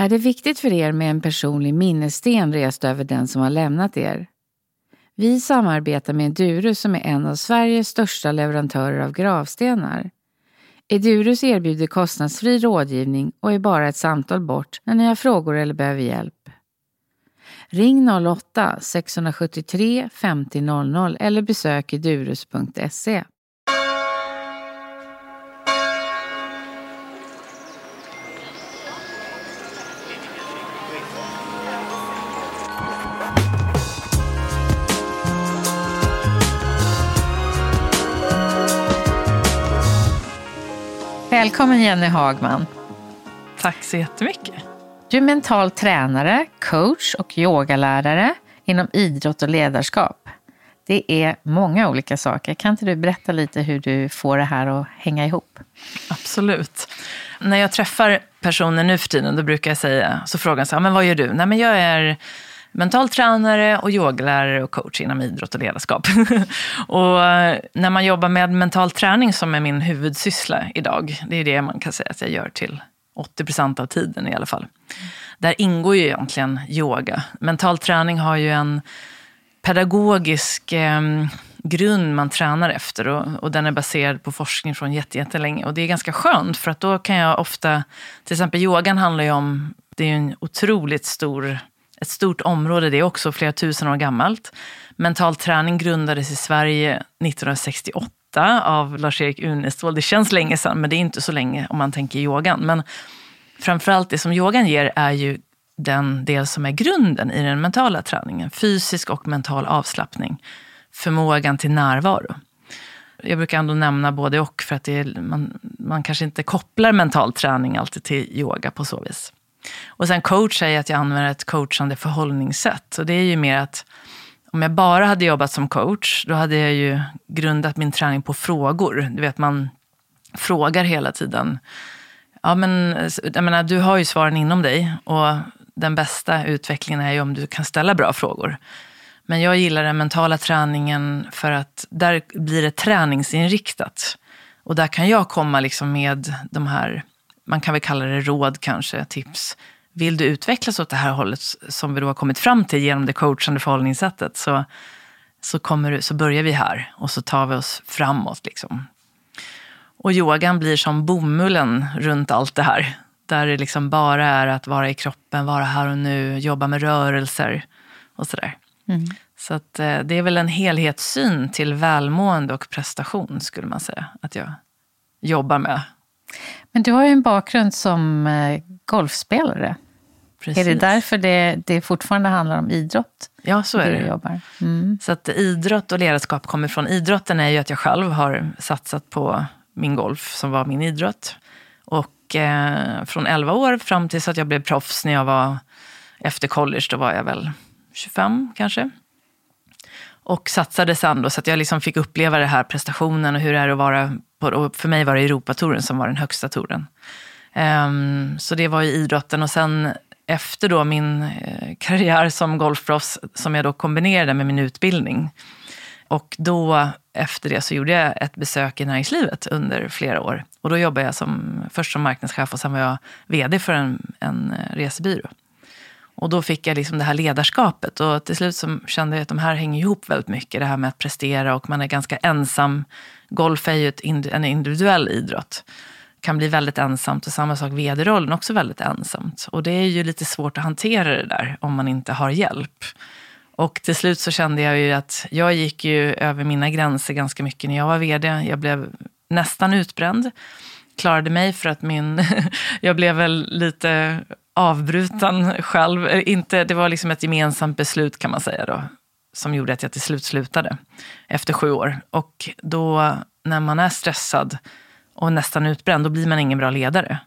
Är det viktigt för er med en personlig minnessten rest över den som har lämnat er? Vi samarbetar med Durus som är en av Sveriges största leverantörer av gravstenar. Edurus erbjuder kostnadsfri rådgivning och är bara ett samtal bort när ni har frågor eller behöver hjälp. Ring 08-673 50 00 eller besök edurus.se. Välkommen Jenny Hagman. Tack så jättemycket. Du är mental tränare, coach och yogalärare inom idrott och ledarskap. Det är många olika saker. Kan inte du berätta lite hur du får det här att hänga ihop? Absolut. När jag träffar personer nu för tiden, då brukar jag säga, så frågar de så här, men vad gör du? Nej, men jag är mental tränare och yogalärare och coach inom idrott och ledarskap. och eh, när man jobbar med mental träning som är min huvudsyssla idag, det är det man kan säga att jag gör till 80 procent av tiden i alla fall. Där ingår ju egentligen yoga. Mental träning har ju en pedagogisk eh, grund man tränar efter och, och, den är baserad på forskning från jättelänge. Och det är ganska skönt för att då kan jag ofta, till exempel yogan handlar ju om, det är ju en otroligt stor ett stort område, det är också flera tusen år gammalt. Mental träning grundades i Sverige 1968 av Lars-Erik Unestål. Det känns länge sedan, men det är inte så länge om man tänker yogan. Men framförallt det som yogan ger är ju den del som är grunden i den mentala träningen. Fysisk och mental avslappning. Förmågan till närvaro. Jag brukar ändå nämna både och för att det är, man, man kanske inte kopplar mental träning alltid till yoga på så vis. Och sen coach säger att jag använder ett coachande förhållningssätt. Och det är ju mer att om jag bara hade jobbat som coach, då hade jag ju grundat min träning på frågor. Du vet, man frågar hela tiden. Ja, men, jag menar, du har ju svaren inom dig och den bästa utvecklingen är ju om du kan ställa bra frågor. Men jag gillar den mentala träningen för att där blir det träningsinriktat. Och där kan jag komma liksom med de här man kan väl kalla det råd kanske, tips. Vill du utvecklas åt det här hållet som vi då har kommit fram till genom det coachande förhållningssättet så, så, kommer, så börjar vi här och så tar vi oss framåt. Liksom. Och yogan blir som bomullen runt allt det här. Där det liksom bara är att vara i kroppen, vara här och nu, jobba med rörelser och sådär. Mm. Så att, eh, det är väl en helhetssyn till välmående och prestation skulle man säga att jag jobbar med. Men du har ju en bakgrund som eh, golfspelare. Precis. Är det därför det, det fortfarande handlar om idrott? Ja, så är det. Jobbar? Mm. Så att idrott och ledarskap kommer från idrotten är ju att jag själv har satsat på min golf som var min idrott. Och eh, från 11 år fram tills att jag blev proffs när jag var efter college, då var jag väl 25 kanske. Och satsade sen då, så att jag liksom fick uppleva det här prestationen och hur det är att vara och för mig var det Europatouren som var den högsta touren. Um, så det var ju idrotten och sen efter då min eh, karriär som golfproffs som jag då kombinerade med min utbildning. Och då efter det så gjorde jag ett besök i näringslivet under flera år. Och då jobbade jag som, först som marknadschef och sen var jag vd för en, en eh, resebyrå. Och då fick jag liksom det här ledarskapet och till slut så kände jag att de här hänger ihop väldigt mycket. Det här med att prestera och man är ganska ensam. Golf är ju ett, en individuell idrott. Kan bli väldigt ensamt och samma sak vd-rollen också väldigt ensamt. Och det är ju lite svårt att hantera det där om man inte har hjälp. Och till slut så kände jag ju att jag gick ju över mina gränser ganska mycket när jag var vd. Jag blev nästan utbränd. Klarade mig för att min, jag blev väl lite avbruten själv. Inte, det var liksom ett gemensamt beslut kan man säga då, som gjorde att jag till slut slutade efter sju år. Och då när man är stressad och nästan utbränd, då blir man ingen bra ledare.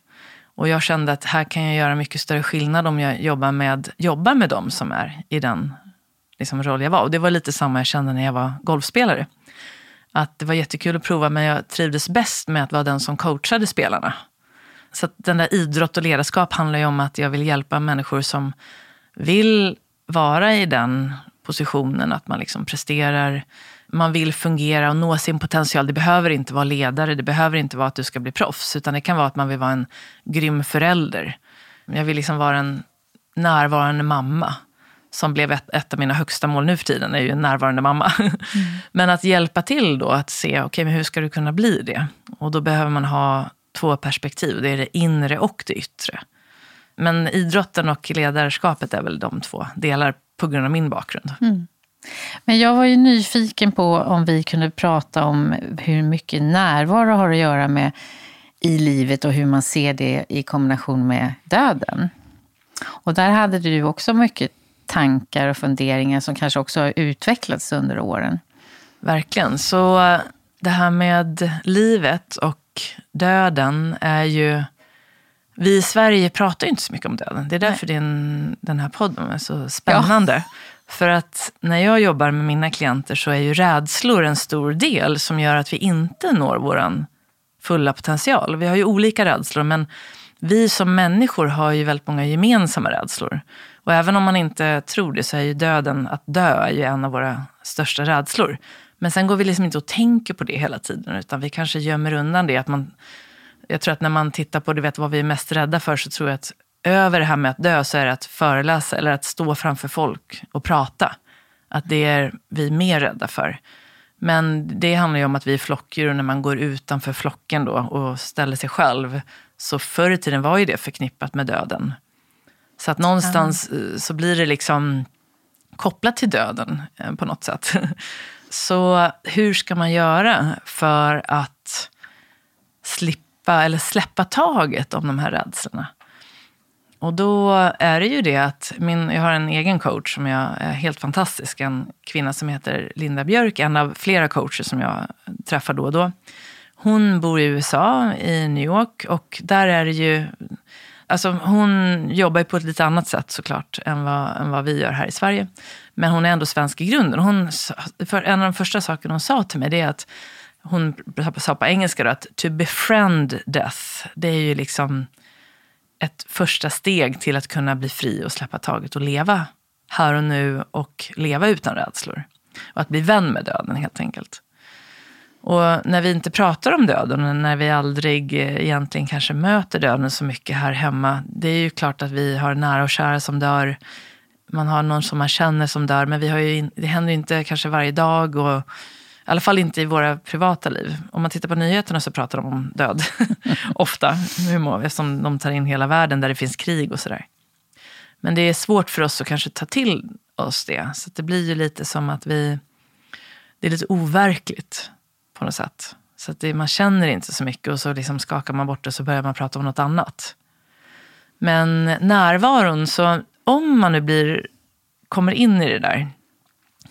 Och jag kände att här kan jag göra mycket större skillnad om jag jobbar med, jobbar med dem som är i den liksom, roll jag var. Och det var lite samma jag kände när jag var golfspelare. Att det var jättekul att prova, men jag trivdes bäst med att vara den som coachade spelarna. Så den där idrott och ledarskap handlar ju om att jag vill hjälpa människor som vill vara i den positionen, att man liksom presterar, man vill fungera och nå sin potential. Det behöver inte vara ledare, det behöver inte vara att du ska bli proffs, utan det kan vara att man vill vara en grym förälder. Jag vill liksom vara en närvarande mamma. Som blev ett, ett av mina högsta mål nu för tiden, är ju en närvarande mamma. Mm. Men att hjälpa till då att se, okej okay, men hur ska du kunna bli det? Och då behöver man ha två perspektiv, det är det inre och det yttre. Men idrotten och ledarskapet är väl de två delar på grund av min bakgrund. Mm. Men jag var ju nyfiken på om vi kunde prata om hur mycket närvaro har att göra med i livet och hur man ser det i kombination med döden. Och där hade du också mycket tankar och funderingar som kanske också har utvecklats under åren. Verkligen. Så det här med livet och döden är ju... Vi i Sverige pratar ju inte så mycket om döden. Det är därför din, den här podden är så spännande. Ja. För att när jag jobbar med mina klienter så är ju rädslor en stor del som gör att vi inte når vår fulla potential. Vi har ju olika rädslor men vi som människor har ju väldigt många gemensamma rädslor. Och även om man inte tror det så är ju döden, att dö, är ju en av våra största rädslor. Men sen går vi liksom inte och tänker på det hela tiden utan vi kanske gömmer undan det. Att man, jag tror att när man tittar på du vet, vad vi är mest rädda för så tror jag att över det här med att dö så är det att föreläsa eller att stå framför folk och prata. Att det är vi mer rädda för. Men det handlar ju om att vi är flockdjur och när man går utanför flocken då och ställer sig själv. Så förr i tiden var ju det förknippat med döden. Så att någonstans mm. så blir det liksom kopplat till döden eh, på något sätt. Så hur ska man göra för att slippa eller släppa taget om de här rädslorna? Och då är det ju det att min, jag har en egen coach som jag är helt fantastisk. En kvinna som heter Linda Björk, en av flera coacher som jag träffar då och då. Hon bor i USA, i New York. Och där är det ju... Alltså hon jobbar ju på ett lite annat sätt såklart än vad, än vad vi gör här i Sverige. Men hon är ändå svensk i grunden. Hon, för en av de första sakerna hon sa till mig det är att hon sa på engelska då, att to befriend death, det är ju liksom ett första steg till att kunna bli fri och släppa taget och leva här och nu och leva utan rädslor. Och att bli vän med döden helt enkelt. Och när vi inte pratar om döden när vi aldrig eh, egentligen kanske möter döden så mycket här hemma. Det är ju klart att vi har nära och kära som dör. Man har någon som man känner som dör. Men vi har ju, det händer ju inte kanske varje dag. Och i alla fall inte i våra privata liv. Om man tittar på nyheterna så pratar de om död. Ofta. Eftersom de tar in hela världen där det finns krig och sådär. Men det är svårt för oss att kanske ta till oss det. Så det blir ju lite som att vi... Det är lite overkligt på något sätt. Så att det, man känner inte så mycket och så liksom skakar man bort det och så börjar man prata om något annat. Men närvaron, så om man nu blir, kommer in i det där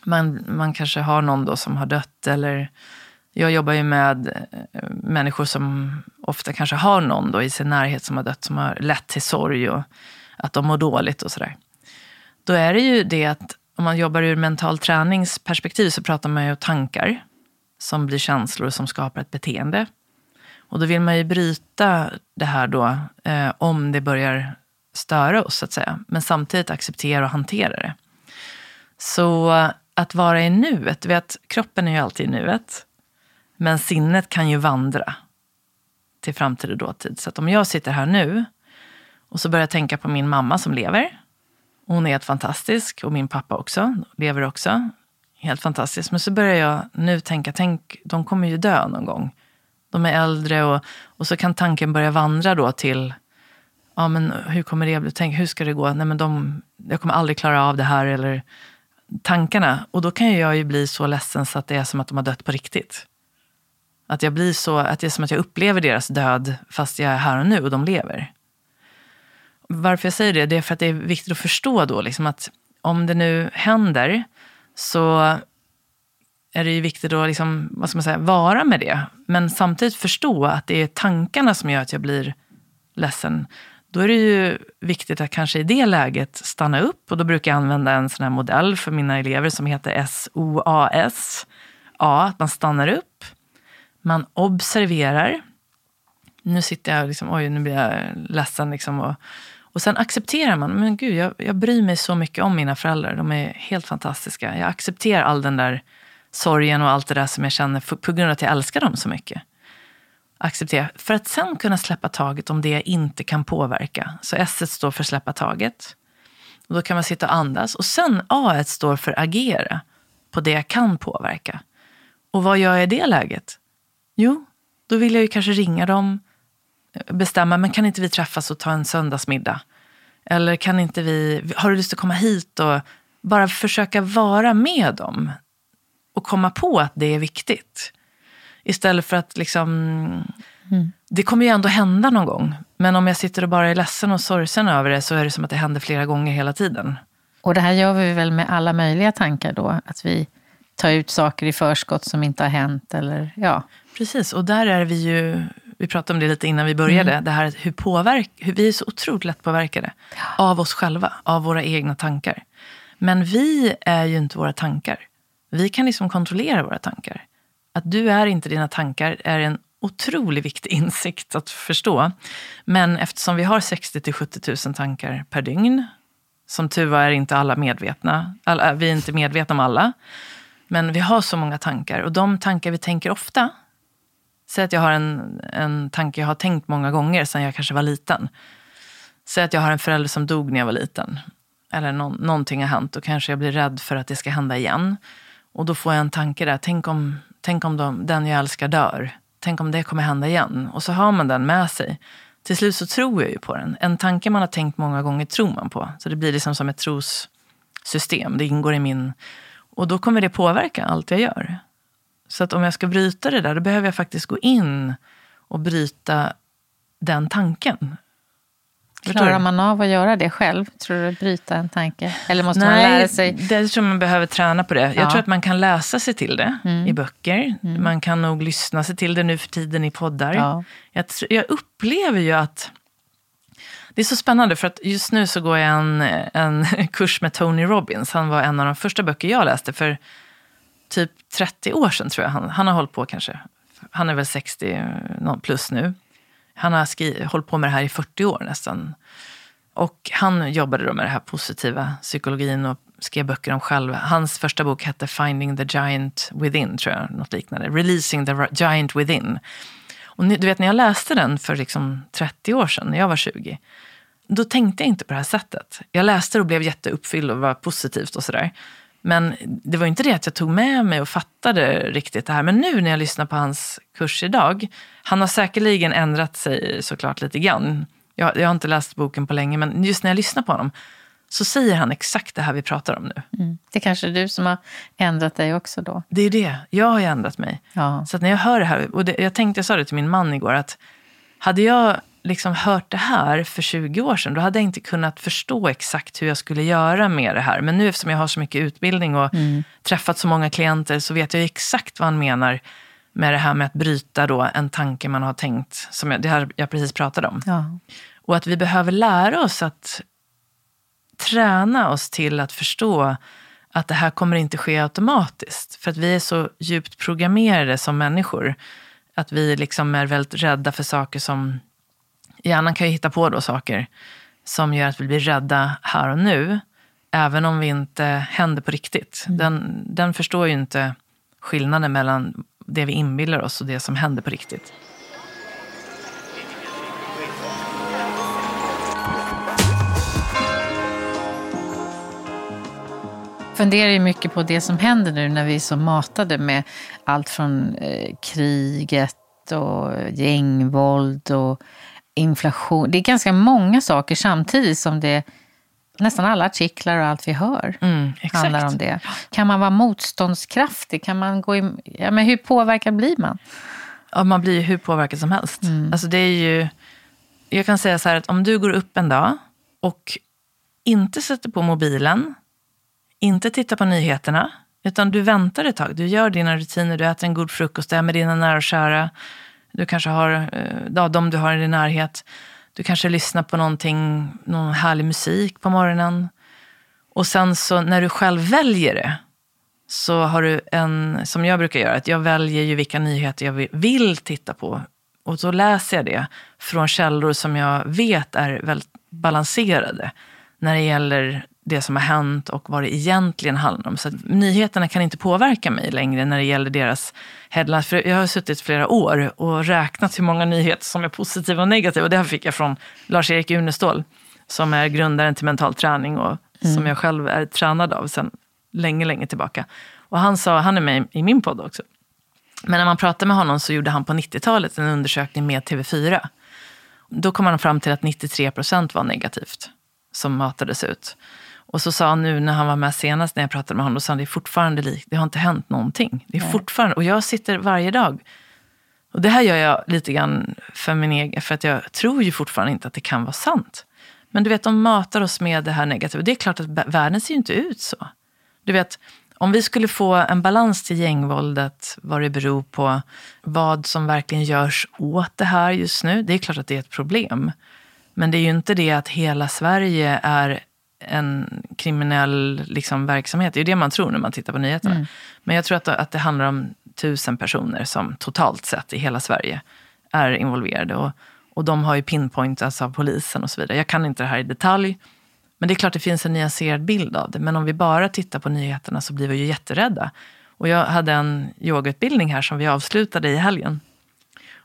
man, man kanske har någon då som har dött eller jag jobbar ju med eh, människor som ofta kanske har någon då i sin närhet som har dött, som har lett till sorg och att de mår dåligt och sådär. Då är det ju det att om man jobbar ur mental träningsperspektiv så pratar man ju om tankar som blir känslor som skapar ett beteende. Och då vill man ju bryta det här då eh, om det börjar störa oss så att säga. Men samtidigt acceptera och hantera det. Så att vara i nuet. Du vet, kroppen är ju alltid i nuet. Men sinnet kan ju vandra till framtid och dåtid. Så att om jag sitter här nu och så börjar jag tänka på min mamma som lever. Hon är helt fantastisk och min pappa också, lever också. Helt fantastiskt. Men så börjar jag nu tänka, tänk, de kommer ju dö någon gång. De är äldre och, och så kan tanken börja vandra då till, ja men hur kommer det bli? Tänk, hur ska det gå? Nej men de, jag kommer aldrig klara av det här eller tankarna. Och då kan jag ju bli så ledsen så att det är som att de har dött på riktigt. Att, jag blir så, att det är som att jag upplever deras död fast jag är här och nu och de lever. Varför jag säger det, det är för att det är viktigt att förstå då liksom att om det nu händer så är det ju viktigt att liksom, vad ska man säga, vara med det. Men samtidigt förstå att det är tankarna som gör att jag blir ledsen. Då är det ju viktigt att kanske i det läget stanna upp. Och då brukar jag använda en sån här modell för mina elever som heter SOAS. A, att man stannar upp. Man observerar. Nu sitter jag liksom, oj nu blir jag ledsen. Liksom och, och sen accepterar man, men gud jag, jag bryr mig så mycket om mina föräldrar. De är helt fantastiska. Jag accepterar all den där sorgen och allt det där som jag känner för, på grund av att jag älskar dem så mycket acceptera. För att sen kunna släppa taget om det jag inte kan påverka. Så S står för släppa taget. Och då kan man sitta och andas. Och sen A står för agera på det jag kan påverka. Och vad gör jag i det läget? Jo, då vill jag ju kanske ringa dem, bestämma, men kan inte vi träffas och ta en söndagsmiddag? Eller kan inte vi, har du lust att komma hit och bara försöka vara med dem och komma på att det är viktigt? Istället för att liksom, mm. det kommer ju ändå hända någon gång. Men om jag sitter och bara är ledsen och sorgsen över det så är det som att det händer flera gånger hela tiden. Och det här gör vi väl med alla möjliga tankar då? Att vi tar ut saker i förskott som inte har hänt eller ja. Precis, och där är vi ju, vi pratade om det lite innan vi började, mm. det här hur, påverk, hur vi är så otroligt lätt påverkade ja. av oss själva, av våra egna tankar. Men vi är ju inte våra tankar. Vi kan liksom kontrollera våra tankar. Att du är inte dina tankar är en otroligt viktig insikt att förstå. Men eftersom vi har 60 till 70 000 tankar per dygn, som tur var är inte alla medvetna, alla, vi är inte medvetna om alla, men vi har så många tankar och de tankar vi tänker ofta, säg att jag har en, en tanke jag har tänkt många gånger sedan jag kanske var liten. Säg att jag har en förälder som dog när jag var liten. Eller no, någonting har hänt och kanske jag blir rädd för att det ska hända igen. Och då får jag en tanke där, tänk om, tänk om de, den jag älskar dör. Tänk om det kommer hända igen. Och så har man den med sig. Till slut så tror jag ju på den. En tanke man har tänkt många gånger tror man på. Så det blir liksom som ett trossystem. Det ingår i min... Och då kommer det påverka allt jag gör. Så att om jag ska bryta det där, då behöver jag faktiskt gå in och bryta den tanken. Klarar man av att göra det själv? Tror du, bryta en tanke? Eller måste Nej, man lära sig? Det tror man behöver träna på det. Jag ja. tror att man kan läsa sig till det mm. i böcker. Mm. Man kan nog lyssna sig till det nu för tiden i poddar. Ja. Jag, jag, upplever ju att det är så spännande för att just nu så går jag en, en kurs med Tony Robbins. Han var en av de första böcker jag läste för typ 30 år sedan tror jag. Han, han har hållit på kanske. Han är väl 60 plus nu. Han har skri- hållit på med det här i 40 år nästan. Och han jobbade då med den här positiva psykologin och skrev böcker om själv. Hans första bok hette Finding the Giant Within, tror jag. Något liknande. Releasing the Giant Within. Och du vet, när jag läste den för liksom 30 år sedan, när jag var 20, då tänkte jag inte på det här sättet. Jag läste och blev jätteuppfylld och var positivt och sådär. Men det var inte det att jag tog med mig och fattade riktigt det här. Men nu när jag lyssnar på hans kurs idag, han har säkerligen ändrat sig såklart lite grann. Jag, jag har inte läst boken på länge, men just när jag lyssnar på honom så säger han exakt det här vi pratar om nu. Mm. Det är kanske är du som har ändrat dig också då? Det är det. Jag har ju ändrat mig. Ja. Så när jag hör det här, och det, jag tänkte, jag sa det till min man igår, att hade jag liksom hört det här för 20 år sedan, då hade jag inte kunnat förstå exakt hur jag skulle göra med det här. Men nu eftersom jag har så mycket utbildning och mm. träffat så många klienter så vet jag exakt vad han menar med det här med att bryta då en tanke man har tänkt, som jag, det här jag precis pratade om. Ja. Och att vi behöver lära oss att träna oss till att förstå att det här kommer inte ske automatiskt. För att vi är så djupt programmerade som människor. Att vi liksom är väldigt rädda för saker som Hjärnan kan ju hitta på då saker som gör att vi blir rädda här och nu. Även om vi inte händer på riktigt. Mm. Den, den förstår ju inte skillnaden mellan det vi inbillar oss och det som händer på riktigt. funderar ju mycket på det som händer nu när vi är så matade med allt från eh, kriget och gängvåld och inflation. Det är ganska många saker samtidigt som det nästan alla artiklar och allt vi hör mm, handlar om det. Kan man vara motståndskraftig? Kan man gå i, ja, men hur påverkad blir man? Ja, man blir ju hur påverkad som helst. Mm. Alltså det är ju, jag kan säga så här att om du går upp en dag och inte sätter på mobilen, inte tittar på nyheterna, utan du väntar ett tag. Du gör dina rutiner, du äter en god frukost, är med dina nära och kära. Du kanske har eh, ja, de du har i din närhet. Du kanske lyssnar på någonting, någon härlig musik på morgonen. Och sen så när du själv väljer det så har du en, som jag brukar göra, att jag väljer ju vilka nyheter jag vill titta på. Och så läser jag det från källor som jag vet är väldigt balanserade när det gäller det som har hänt och vad det egentligen handlar om. Så nyheterna kan inte påverka mig längre när det gäller deras headlines. För jag har suttit flera år och räknat hur många nyheter som är positiva och negativa. Och det här fick jag från Lars-Erik Unestål som är grundaren till mental träning och mm. som jag själv är tränad av sedan länge, länge tillbaka. Och han sa, han är med i min podd också. Men när man pratade med honom så gjorde han på 90-talet en undersökning med TV4. Då kom han fram till att 93 procent var negativt som matades ut. Och så sa han nu när han var med senast när jag pratade med honom, då sa han det är fortfarande likt, det har inte hänt någonting. Det är fortfarande, och jag sitter varje dag. Och det här gör jag lite grann för min egen, för att jag tror ju fortfarande inte att det kan vara sant. Men du vet, de matar oss med det här negativa. Det är klart att världen ser ju inte ut så. Du vet, om vi skulle få en balans till gängvåldet, vad det beror på, vad som verkligen görs åt det här just nu. Det är klart att det är ett problem. Men det är ju inte det att hela Sverige är en kriminell liksom, verksamhet. Det är det man tror när man tittar på nyheterna. Mm. Men jag tror att, att det handlar om tusen personer som totalt sett i hela Sverige är involverade. Och, och de har ju pinpointats av polisen och så vidare. Jag kan inte det här i detalj. Men det är klart det finns en nyanserad bild av det. Men om vi bara tittar på nyheterna så blir vi ju jätterädda. Och jag hade en yogautbildning här som vi avslutade i helgen.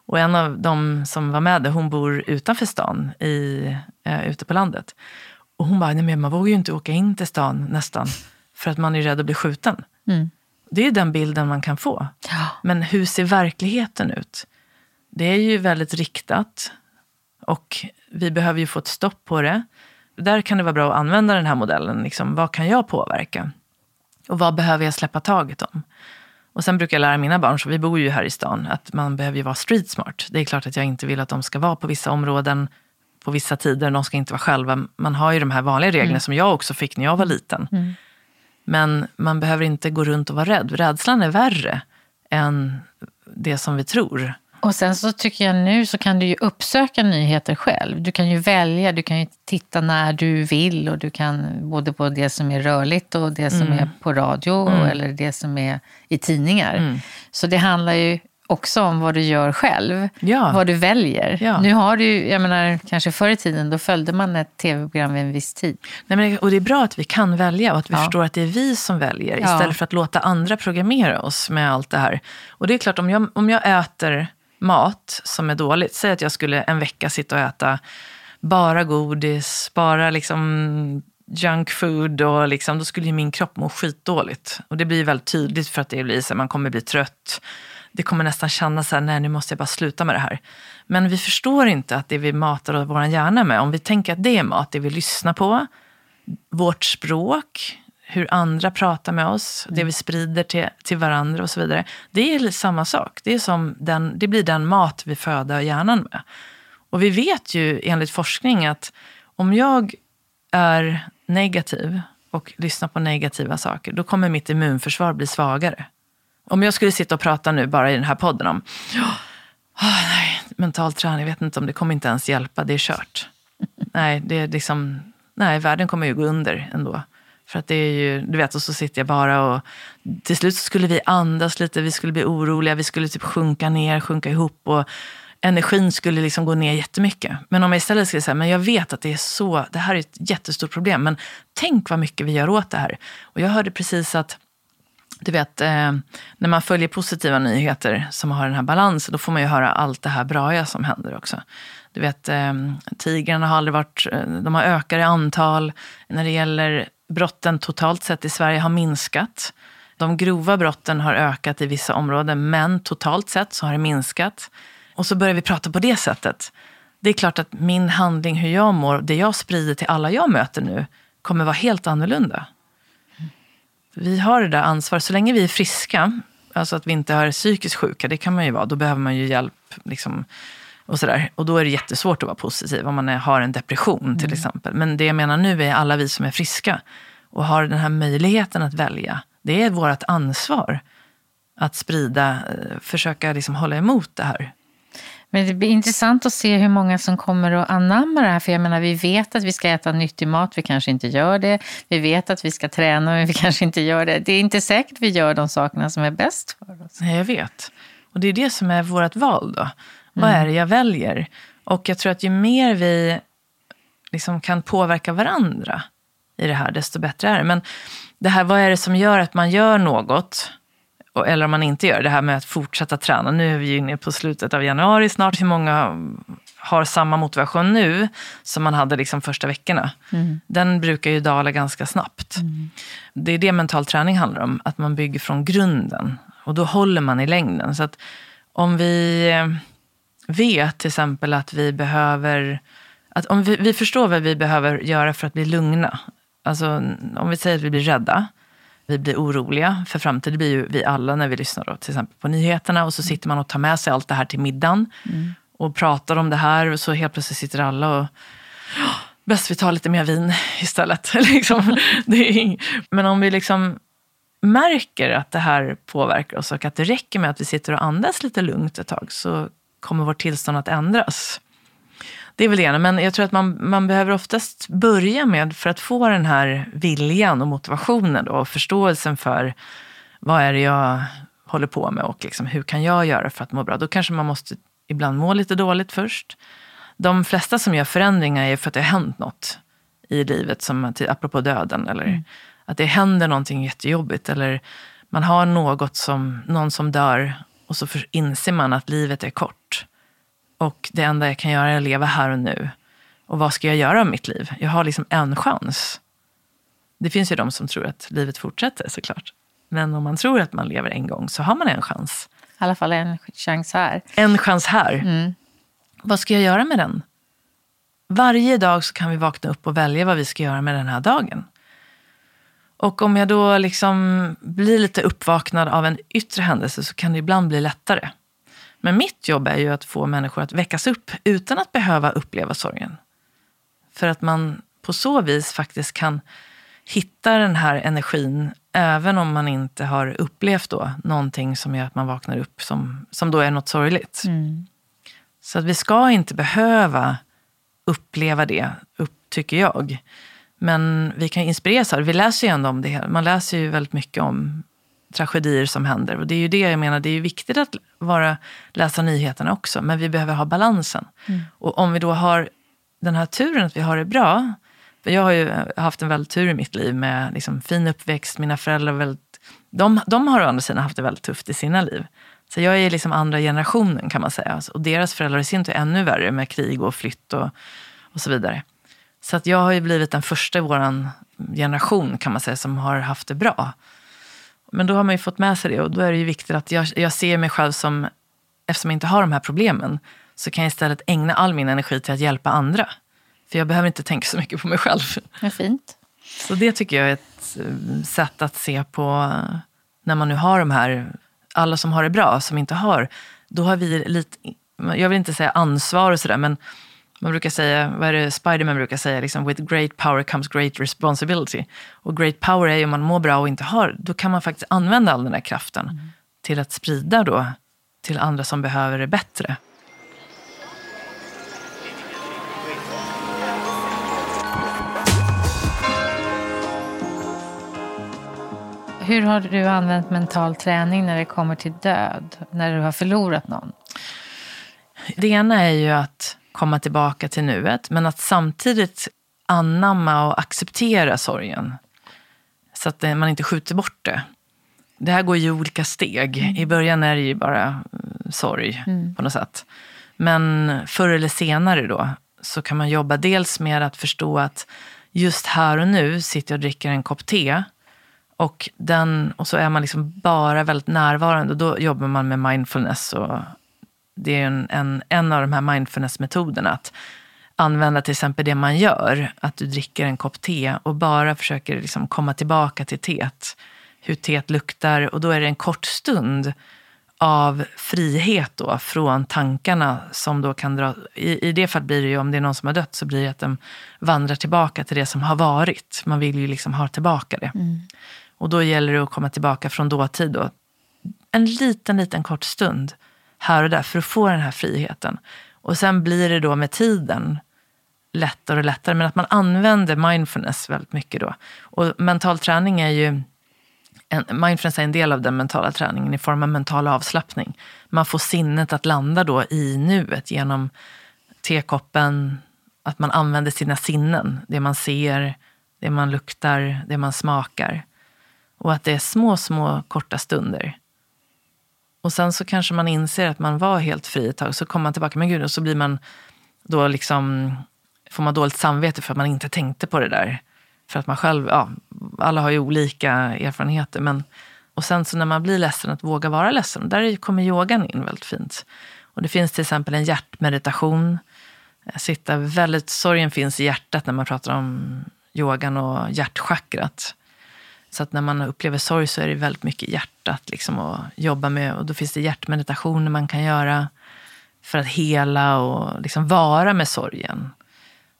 Och en av de som var med hon bor utanför stan, i, eh, ute på landet. Och hon bara, nej men man vågar ju inte åka in till stan nästan, för att man är rädd att bli skjuten. Mm. Det är den bilden man kan få. Ja. Men hur ser verkligheten ut? Det är ju väldigt riktat och vi behöver ju få ett stopp på det. Där kan det vara bra att använda den här modellen. Liksom, vad kan jag påverka? Och vad behöver jag släppa taget om? Och sen brukar jag lära mina barn, så vi bor ju här i stan, att man behöver ju vara street smart. Det är klart att jag inte vill att de ska vara på vissa områden på vissa tider. De ska inte vara själva. Man har ju de här vanliga reglerna mm. som jag också fick när jag var liten. Mm. Men man behöver inte gå runt och vara rädd. Rädslan är värre än det som vi tror. Och sen så tycker jag nu så kan du ju uppsöka nyheter själv. Du kan ju välja, du kan ju titta när du vill och du kan både på det som är rörligt och det som mm. är på radio mm. eller det som är i tidningar. Mm. Så det handlar ju också om vad du gör själv, ja. vad du väljer. Ja. Nu har du, jag menar, kanske förr i tiden, då följde man ett tv-program vid en viss tid. Nej, men, och det är bra att vi kan välja och att vi ja. förstår att det är vi som väljer, istället för att låta andra programmera oss med allt det här. Och det är klart, om jag, om jag äter mat som är dåligt, säg att jag skulle en vecka sitta och äta bara godis, bara liksom junk food och liksom, då skulle ju min kropp må skitdåligt. Och det blir väldigt tydligt för att det blir så man kommer bli trött det kommer nästan kännas så här, nej nu måste jag bara sluta med det här. Men vi förstår inte att det vi matar vår hjärna med, om vi tänker att det är mat, det vi lyssnar på, vårt språk, hur andra pratar med oss, mm. det vi sprider till, till varandra och så vidare. Det är samma sak. Det, är som den, det blir den mat vi föder hjärnan med. Och vi vet ju enligt forskning att om jag är negativ och lyssnar på negativa saker, då kommer mitt immunförsvar bli svagare. Om jag skulle sitta och prata nu bara i den här podden om oh, nej, mental träning, jag vet inte om det kommer inte ens hjälpa, det är kört. nej, det är liksom, nej, världen kommer ju gå under ändå. För att det är ju, du vet, och så sitter jag bara och till slut skulle vi andas lite, vi skulle bli oroliga, vi skulle typ sjunka ner, sjunka ihop och energin skulle liksom gå ner jättemycket. Men om jag istället skulle säga, men jag vet att det är så, det här är ett jättestort problem, men tänk vad mycket vi gör åt det här. Och jag hörde precis att du vet, eh, när man följer positiva nyheter som har den här balansen, då får man ju höra allt det här braiga som händer också. Du vet, eh, tigrarna har aldrig varit, eh, de har ökat i antal. När det gäller brotten totalt sett i Sverige har minskat. De grova brotten har ökat i vissa områden, men totalt sett så har det minskat. Och så börjar vi prata på det sättet. Det är klart att min handling, hur jag mår, det jag sprider till alla jag möter nu, kommer vara helt annorlunda vi har det där ansvaret. Så länge vi är friska, alltså att vi inte är psykiskt sjuka, det kan man ju vara. Då behöver man ju hjälp. Liksom, och, sådär. och då är det jättesvårt att vara positiv om man är, har en depression till mm. exempel. Men det jag menar nu är alla vi som är friska och har den här möjligheten att välja. Det är vårt ansvar att sprida, eh, försöka liksom hålla emot det här. Men det blir intressant att se hur många som kommer att anamma det här. För jag menar, vi vet att vi ska äta nyttig mat, vi kanske inte gör det. Vi vet att vi ska träna, men vi kanske inte gör det. Det är inte säkert vi gör de sakerna som är bäst för oss. Nej, jag vet. Och det är det som är vårt val då. Vad mm. är det jag väljer? Och jag tror att ju mer vi liksom kan påverka varandra i det här, desto bättre är det. Men det här, vad är det som gör att man gör något? Eller om man inte gör det här med att fortsätta träna. Nu är vi ju inne på slutet av januari snart. Hur många har samma motivation nu som man hade liksom första veckorna? Mm. Den brukar ju dala ganska snabbt. Mm. Det är det mental träning handlar om. Att man bygger från grunden. Och då håller man i längden. Så att om vi eh, vet till exempel att vi behöver att om vi, vi förstår vad vi behöver göra för att bli lugna. Alltså om vi säger att vi blir rädda, vi blir oroliga för framtiden. Det blir ju vi alla när vi lyssnar då, till exempel på nyheterna och så mm. sitter man och tar med sig allt det här till middagen mm. och pratar om det här och så helt plötsligt sitter alla och bäst vi tar lite mer vin istället. liksom, är, men om vi liksom märker att det här påverkar oss och att det räcker med att vi sitter och andas lite lugnt ett tag så kommer vårt tillstånd att ändras. Det är väl det ena, men jag tror att man, man behöver oftast börja med, för att få den här viljan och motivationen då, och förståelsen för vad är det jag håller på med och liksom, hur kan jag göra för att må bra? Då kanske man måste ibland må lite dåligt först. De flesta som gör förändringar är för att det har hänt något i livet, som apropå döden, eller mm. att det händer någonting jättejobbigt, eller man har något som, någon som dör och så inser man att livet är kort. Och det enda jag kan göra är att leva här och nu. Och vad ska jag göra av mitt liv? Jag har liksom en chans. Det finns ju de som tror att livet fortsätter såklart. Men om man tror att man lever en gång så har man en chans. I alla fall en chans här. En chans här. Mm. Vad ska jag göra med den? Varje dag så kan vi vakna upp och välja vad vi ska göra med den här dagen. Och om jag då liksom blir lite uppvaknad av en yttre händelse så kan det ibland bli lättare. Men mitt jobb är ju att få människor att väckas upp utan att behöva uppleva sorgen. För att man på så vis faktiskt kan hitta den här energin även om man inte har upplevt då någonting som gör att man vaknar upp som, som då är något sorgligt. Mm. Så att vi ska inte behöva uppleva det, upp, tycker jag. Men vi kan inspireras av det. Vi läser ju ändå om det. Man läser ju väldigt mycket om tragedier som händer. Och det är ju det jag menar, det är viktigt att vara, läsa nyheterna också, men vi behöver ha balansen. Mm. Och om vi då har den här turen att vi har det bra, för jag har ju haft en väldigt tur i mitt liv med liksom fin uppväxt, mina föräldrar väldigt, de, de har å andra sidan haft det väldigt tufft i sina liv. Så jag är liksom andra generationen kan man säga. Och deras föräldrar i sin tur ännu värre med krig och flytt och, och så vidare. Så att jag har ju blivit den första i vår generation kan man säga som har haft det bra. Men då har man ju fått med sig det och då är det ju viktigt att jag, jag ser mig själv som, eftersom jag inte har de här problemen, så kan jag istället ägna all min energi till att hjälpa andra. För jag behöver inte tänka så mycket på mig själv. Det fint. Så det tycker jag är ett eh, sätt att se på när man nu har de här, alla som har det bra, som inte har, då har vi lite, jag vill inte säga ansvar och sådär, men man brukar säga, vad är det Spiderman brukar säga, liksom, with great power comes great responsibility. Och great power är ju om man mår bra och inte har, då kan man faktiskt använda all den här kraften mm. till att sprida då till andra som behöver det bättre. Hur har du använt mental träning när det kommer till död? När du har förlorat någon? Det ena är ju att komma tillbaka till nuet. Men att samtidigt anamma och acceptera sorgen. Så att man inte skjuter bort det. Det här går ju i olika steg. Mm. I början är det ju bara mm, sorg mm. på något sätt. Men förr eller senare då så kan man jobba dels med att förstå att just här och nu sitter jag och dricker en kopp te. Och, den, och så är man liksom bara väldigt närvarande. Och då jobbar man med mindfulness och det är en, en, en av de här mindfulness-metoderna. Att använda till exempel det man gör, att du dricker en kopp te och bara försöker liksom komma tillbaka till teet. Hur teet luktar och då är det en kort stund av frihet då från tankarna som då kan dra... I, I det fallet blir det ju, om det är någon som har dött, så blir det att de vandrar tillbaka till det som har varit. Man vill ju liksom ha tillbaka det. Mm. Och då gäller det att komma tillbaka från dåtid då. En liten, liten kort stund här och där för att få den här friheten. Och sen blir det då med tiden lättare och lättare. Men att man använder mindfulness väldigt mycket då. Och mental träning är ju en, mindfulness är en del av den mentala träningen i form av mental avslappning. Man får sinnet att landa då i nuet genom tekoppen, att man använder sina sinnen. Det man ser, det man luktar, det man smakar. Och att det är små, små korta stunder. Och sen så kanske man inser att man var helt fri ett tag. Så kommer man tillbaka, men gud, och så blir man då liksom, får man dåligt samvete för att man inte tänkte på det där. För att man själv, ja, alla har ju olika erfarenheter. Men, och sen så när man blir ledsen, att våga vara ledsen. Där kommer yogan in väldigt fint. Och det finns till exempel en hjärtmeditation. Sitta väldigt, sorgen finns i hjärtat när man pratar om yogan och hjärtchakrat. Så att när man upplever sorg så är det väldigt mycket hjärtat liksom att jobba med. Och då finns det hjärtmeditationer man kan göra för att hela och liksom vara med sorgen.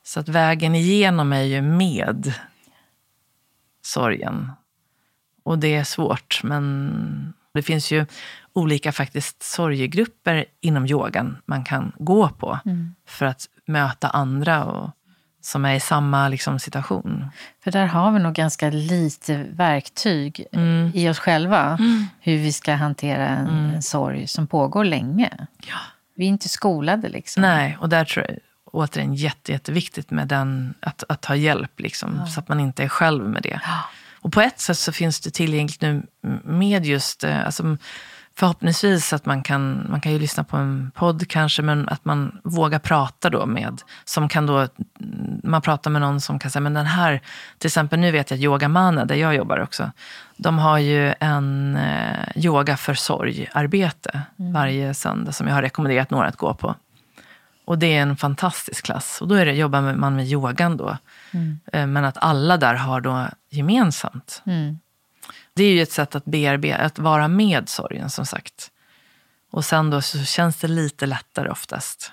Så att vägen igenom är ju med sorgen. Och det är svårt, men det finns ju olika faktiskt sorgegrupper inom yogan man kan gå på mm. för att möta andra och, som är i samma liksom, situation. För där har vi nog ganska lite verktyg mm. i oss själva mm. hur vi ska hantera en, mm. en sorg som pågår länge. Ja. Vi är inte skolade. Liksom. Nej, och där tror jag återigen jätte, jätteviktigt med den, att, att ha hjälp, liksom, ja. så att man inte är själv med det. Ja. Och på ett sätt så finns det tillgängligt nu med just, eh, alltså, förhoppningsvis att man kan, man kan ju lyssna på en podd kanske, men att man vågar prata då med, som kan då, man pratar med någon som kan säga, men den här, till exempel nu vet jag att Yogamana, där jag jobbar också, de har ju en eh, yoga för sorg-arbete mm. varje söndag som jag har rekommenderat några att gå på. Och det är en fantastisk klass. Och då är det, jobbar man med yogan då. Mm. Eh, men att alla där har då gemensamt. Mm. Det är ju ett sätt att bearbeta, att vara med sorgen som sagt. Och sen då så känns det lite lättare oftast.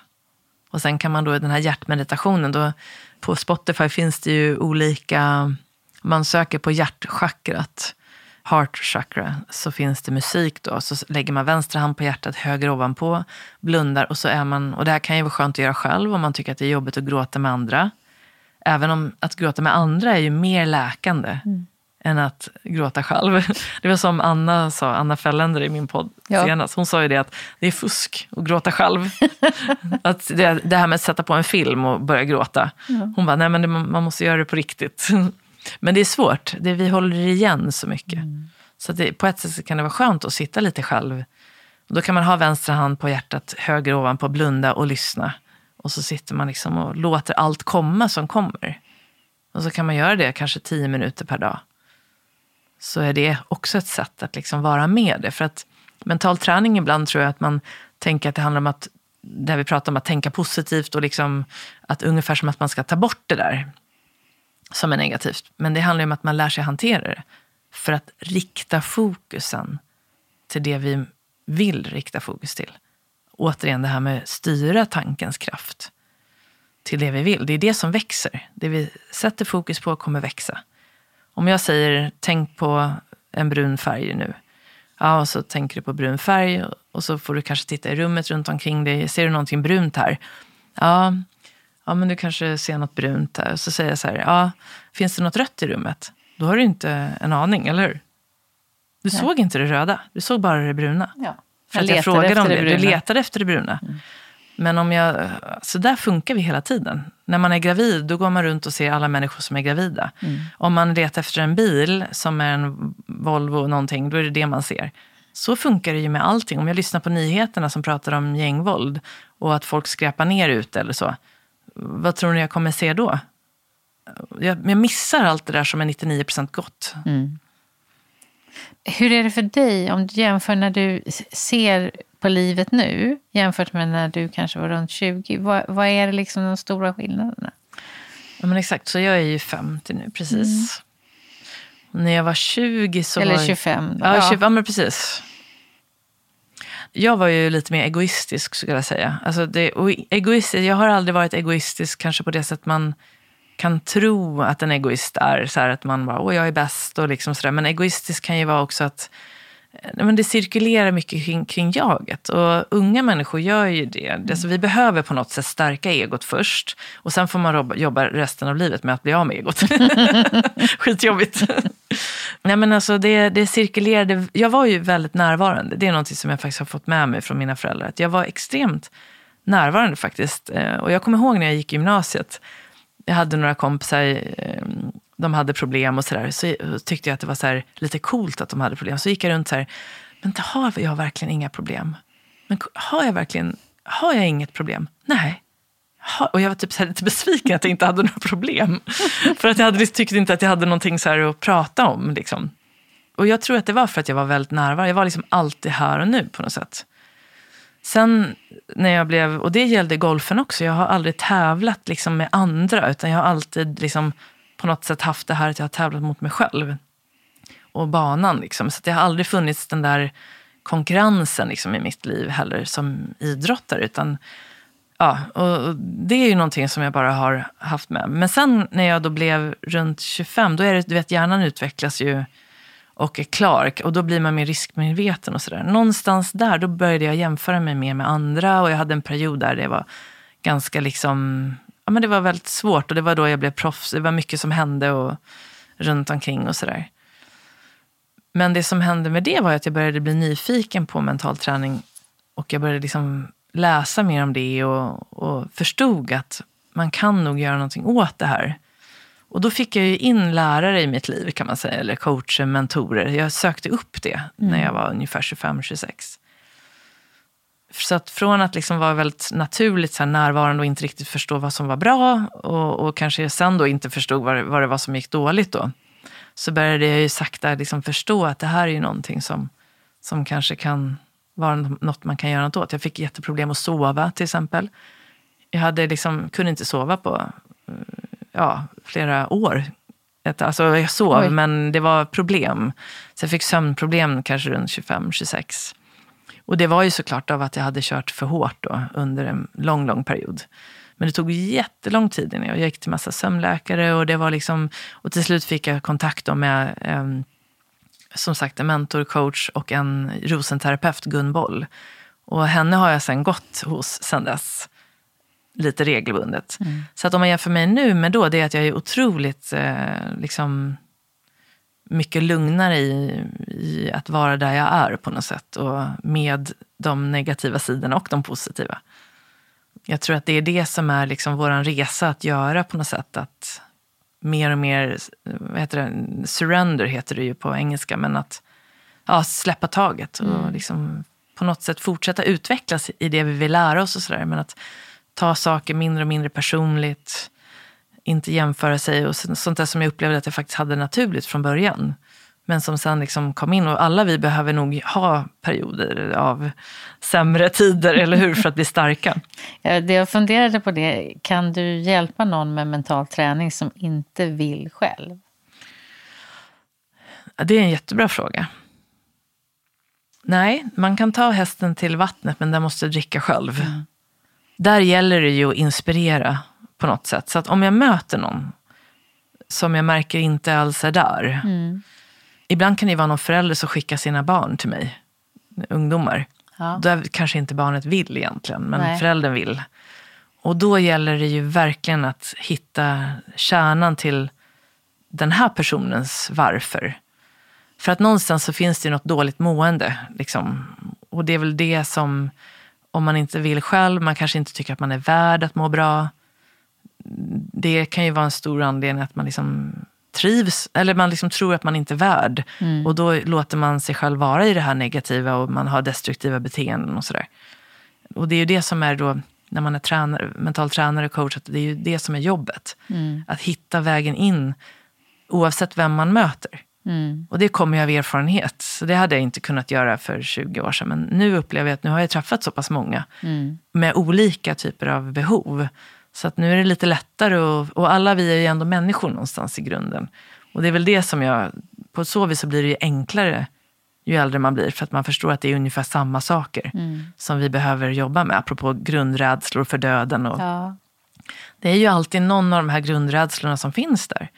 Och sen kan man då i den här hjärtmeditationen, då, på Spotify finns det ju olika, man söker på hjärtchakrat, heart chakra, så finns det musik då. Så lägger man vänster hand på hjärtat, höger ovanpå, blundar och så är man, och det här kan ju vara skönt att göra själv om man tycker att det är jobbigt att gråta med andra. Även om att gråta med andra är ju mer läkande. Mm än att gråta själv. Det var som Anna sa, Anna Fällender i min podd ja. senast. Hon sa ju det att det är fusk att gråta själv. att det, det, här med att sätta på en film och börja gråta. Ja. Hon bara, nej men det, man måste göra det på riktigt. men det är svårt, det, vi håller igen så mycket. Mm. Så det, på ett sätt kan det vara skönt att sitta lite själv. då kan man ha vänstra hand på hjärtat, höger ovanpå, blunda och lyssna. Och så sitter man liksom och låter allt komma som kommer. Och så kan man göra det kanske tio minuter per dag så är det också ett sätt att liksom vara med det. För att mental träning ibland tror jag att man tänker att det handlar om att, där vi pratar om att tänka positivt och liksom att ungefär som att man ska ta bort det där som är negativt. Men det handlar om att man lär sig hantera det. För att rikta fokusen till det vi vill rikta fokus till. Återigen det här med styra tankens kraft till det vi vill. Det är det som växer. Det vi sätter fokus på kommer växa. Om jag säger tänk på en brun färg nu. Ja, och så tänker du på brun färg och så får du kanske titta i rummet runt omkring dig. Ser du någonting brunt här? Ja, ja men du kanske ser något brunt där. Och så säger jag så här, ja, finns det något rött i rummet? Då har du inte en aning, eller hur? Du Nej. såg inte det röda, du såg bara det bruna. Ja. För att jag frågade om det. det du letade efter det bruna. Mm. Men om jag, så där funkar vi hela tiden. När man är gravid då går man runt och ser alla människor som är gravida. Mm. Om man letar efter en bil som är en Volvo någonting, då är det det man ser. Så funkar det ju med allting. Om jag lyssnar på nyheterna som pratar om gängvåld och att folk skräpar ner ute eller så. Vad tror ni jag kommer se då? Jag, jag missar allt det där som är 99 procent gott. Mm. Hur är det för dig om du jämför när du ser på livet nu jämfört med när du kanske var runt 20? Vad, vad är det liksom de stora skillnaderna? Ja, men exakt, så jag är ju 50 nu precis. Mm. När jag var 20 så Eller var 25 då. Ja, 20, ja, men precis. Jag var ju lite mer egoistisk skulle jag säga. Alltså det, egoistisk, jag har aldrig varit egoistisk kanske på det sätt man kan tro att en egoist är. Så här, att man bara, åh jag är bäst och liksom sådär. Men egoistisk kan ju vara också att men det cirkulerar mycket kring, kring jaget. Och unga människor gör ju det. Mm. Alltså, vi behöver på något sätt stärka egot först. Och sen får man jobba resten av livet med att bli av med egot. Skitjobbigt. Nej, men alltså, det, det cirkulerade. Jag var ju väldigt närvarande. Det är något som jag faktiskt har fått med mig från mina föräldrar. Att jag var extremt närvarande faktiskt. Eh, och jag kommer ihåg när jag gick i gymnasiet. Jag hade några kompisar eh, de hade problem och sådär, så tyckte jag att det var så här, lite coolt att de hade problem. Så gick jag runt så här, men har jag verkligen inga problem? Men har jag verkligen, har jag inget problem? Nej. Och jag var typ så lite besviken att jag inte hade några problem. för att jag hade, liksom, tyckte inte att jag hade någonting så att prata om. Liksom. Och jag tror att det var för att jag var väldigt närvarande. Jag var liksom alltid här och nu på något sätt. Sen när jag blev, och det gällde golfen också, jag har aldrig tävlat liksom med andra. Utan jag har alltid liksom på något sätt haft det här att jag har tävlat mot mig själv. Och banan liksom. Så det har aldrig funnits den där konkurrensen liksom, i mitt liv heller som idrottare. Utan, ja, och det är ju någonting som jag bara har haft med. Men sen när jag då blev runt 25, då är det, du vet hjärnan utvecklas ju och är klar. Och då blir man mer riskmedveten och sådär. Någonstans där, då började jag jämföra mig mer med andra och jag hade en period där det var ganska liksom, ja men det var väldigt svårt och det var då jag blev proffs. Det var mycket som hände och runt omkring och sådär. Men det som hände med det var att jag började bli nyfiken på mental träning och jag började liksom läsa mer om det och, och förstod att man kan nog göra någonting åt det här. Och då fick jag ju in lärare i mitt liv kan man säga, eller coacher, mentorer. Jag sökte upp det mm. när jag var ungefär 25-26. Så att från att liksom vara väldigt naturligt så närvarande och inte riktigt förstå vad som var bra och, och kanske sen då inte förstod vad det, vad det var som gick dåligt då så började jag ju sakta liksom förstå att det här är ju någonting som, som kanske kan vara något man kan göra något åt. Jag fick jätteproblem att sova till exempel. Jag hade liksom, kunde inte sova på eh, ja, flera år. Alltså jag sov, Oj. men det var problem. Så jag fick sömnproblem kanske runt 25-26. Och det var ju såklart av att jag hade kört för hårt då, under en lång, lång period. Men det tog jättelång tid innan jag gick till massa sömnläkare och det var liksom, och till slut fick jag kontakt med eh, som sagt en mentor, coach och en rosenterapeut, Gun Boll. Och henne har jag sen gått hos sen dess lite regelbundet. Mm. Så att om man jämför mig nu med då, det är att jag är otroligt eh, liksom, mycket lugnare i, i, att vara där jag är på något sätt. Och med de negativa sidorna och de positiva. Jag tror att det är det som är liksom vår resa att göra på något sätt. Att mer och mer, vad heter det, surrender heter det ju på engelska, men att ja, släppa taget och mm. liksom på något sätt fortsätta utvecklas i det vi vill lära oss och sådär. Men att ta saker mindre och mindre personligt, inte jämföra sig och sånt där som jag upplevde att jag faktiskt hade naturligt från början. Men som sen liksom kom in och alla vi behöver nog ha perioder av sämre tider, eller hur, för att bli starka. Ja, det jag funderade på det, kan du hjälpa någon med mental träning som inte vill själv? Ja, det är en jättebra fråga. Nej, man kan ta hästen till vattnet men den måste dricka själv. Mm. Där gäller det ju att inspirera på något sätt. Så att om jag möter någon som jag märker inte alls är där, mm Ibland kan det vara någon förälder som skickar sina barn till mig, ungdomar. Ja. Då kanske inte barnet vill egentligen, men Nej. föräldern vill. Och då gäller det ju verkligen att hitta kärnan till den här personens varför. För att någonstans så finns det ju något dåligt mående. Liksom. Och det är väl det som, om man inte vill själv, man kanske inte tycker att man är värd att må bra. Det kan ju vara en stor anledning att man liksom trivs, eller man liksom tror att man inte är värd. Mm. Och då låter man sig själv vara i det här negativa och man har destruktiva beteenden och sådär. Och det är ju det som är då, när man är tränare, mental tränare och coach, att det är ju det som är jobbet. Mm. Att hitta vägen in, oavsett vem man möter. Mm. Och det kommer ju av erfarenhet. Så det hade jag inte kunnat göra för 20 år sedan. Men nu upplever jag att nu har jag träffat så pass många mm. med olika typer av behov. Så att nu är det lite lättare och, och alla vi är ju ändå människor någonstans i grunden. Och det är väl det som jag, på så vis så blir det ju enklare ju äldre man blir för att man förstår att det är ungefär samma saker mm. som vi behöver jobba med, apropå grundrädslor för döden. Och, ja. Det är ju alltid någon av de här grundrädslorna som finns där.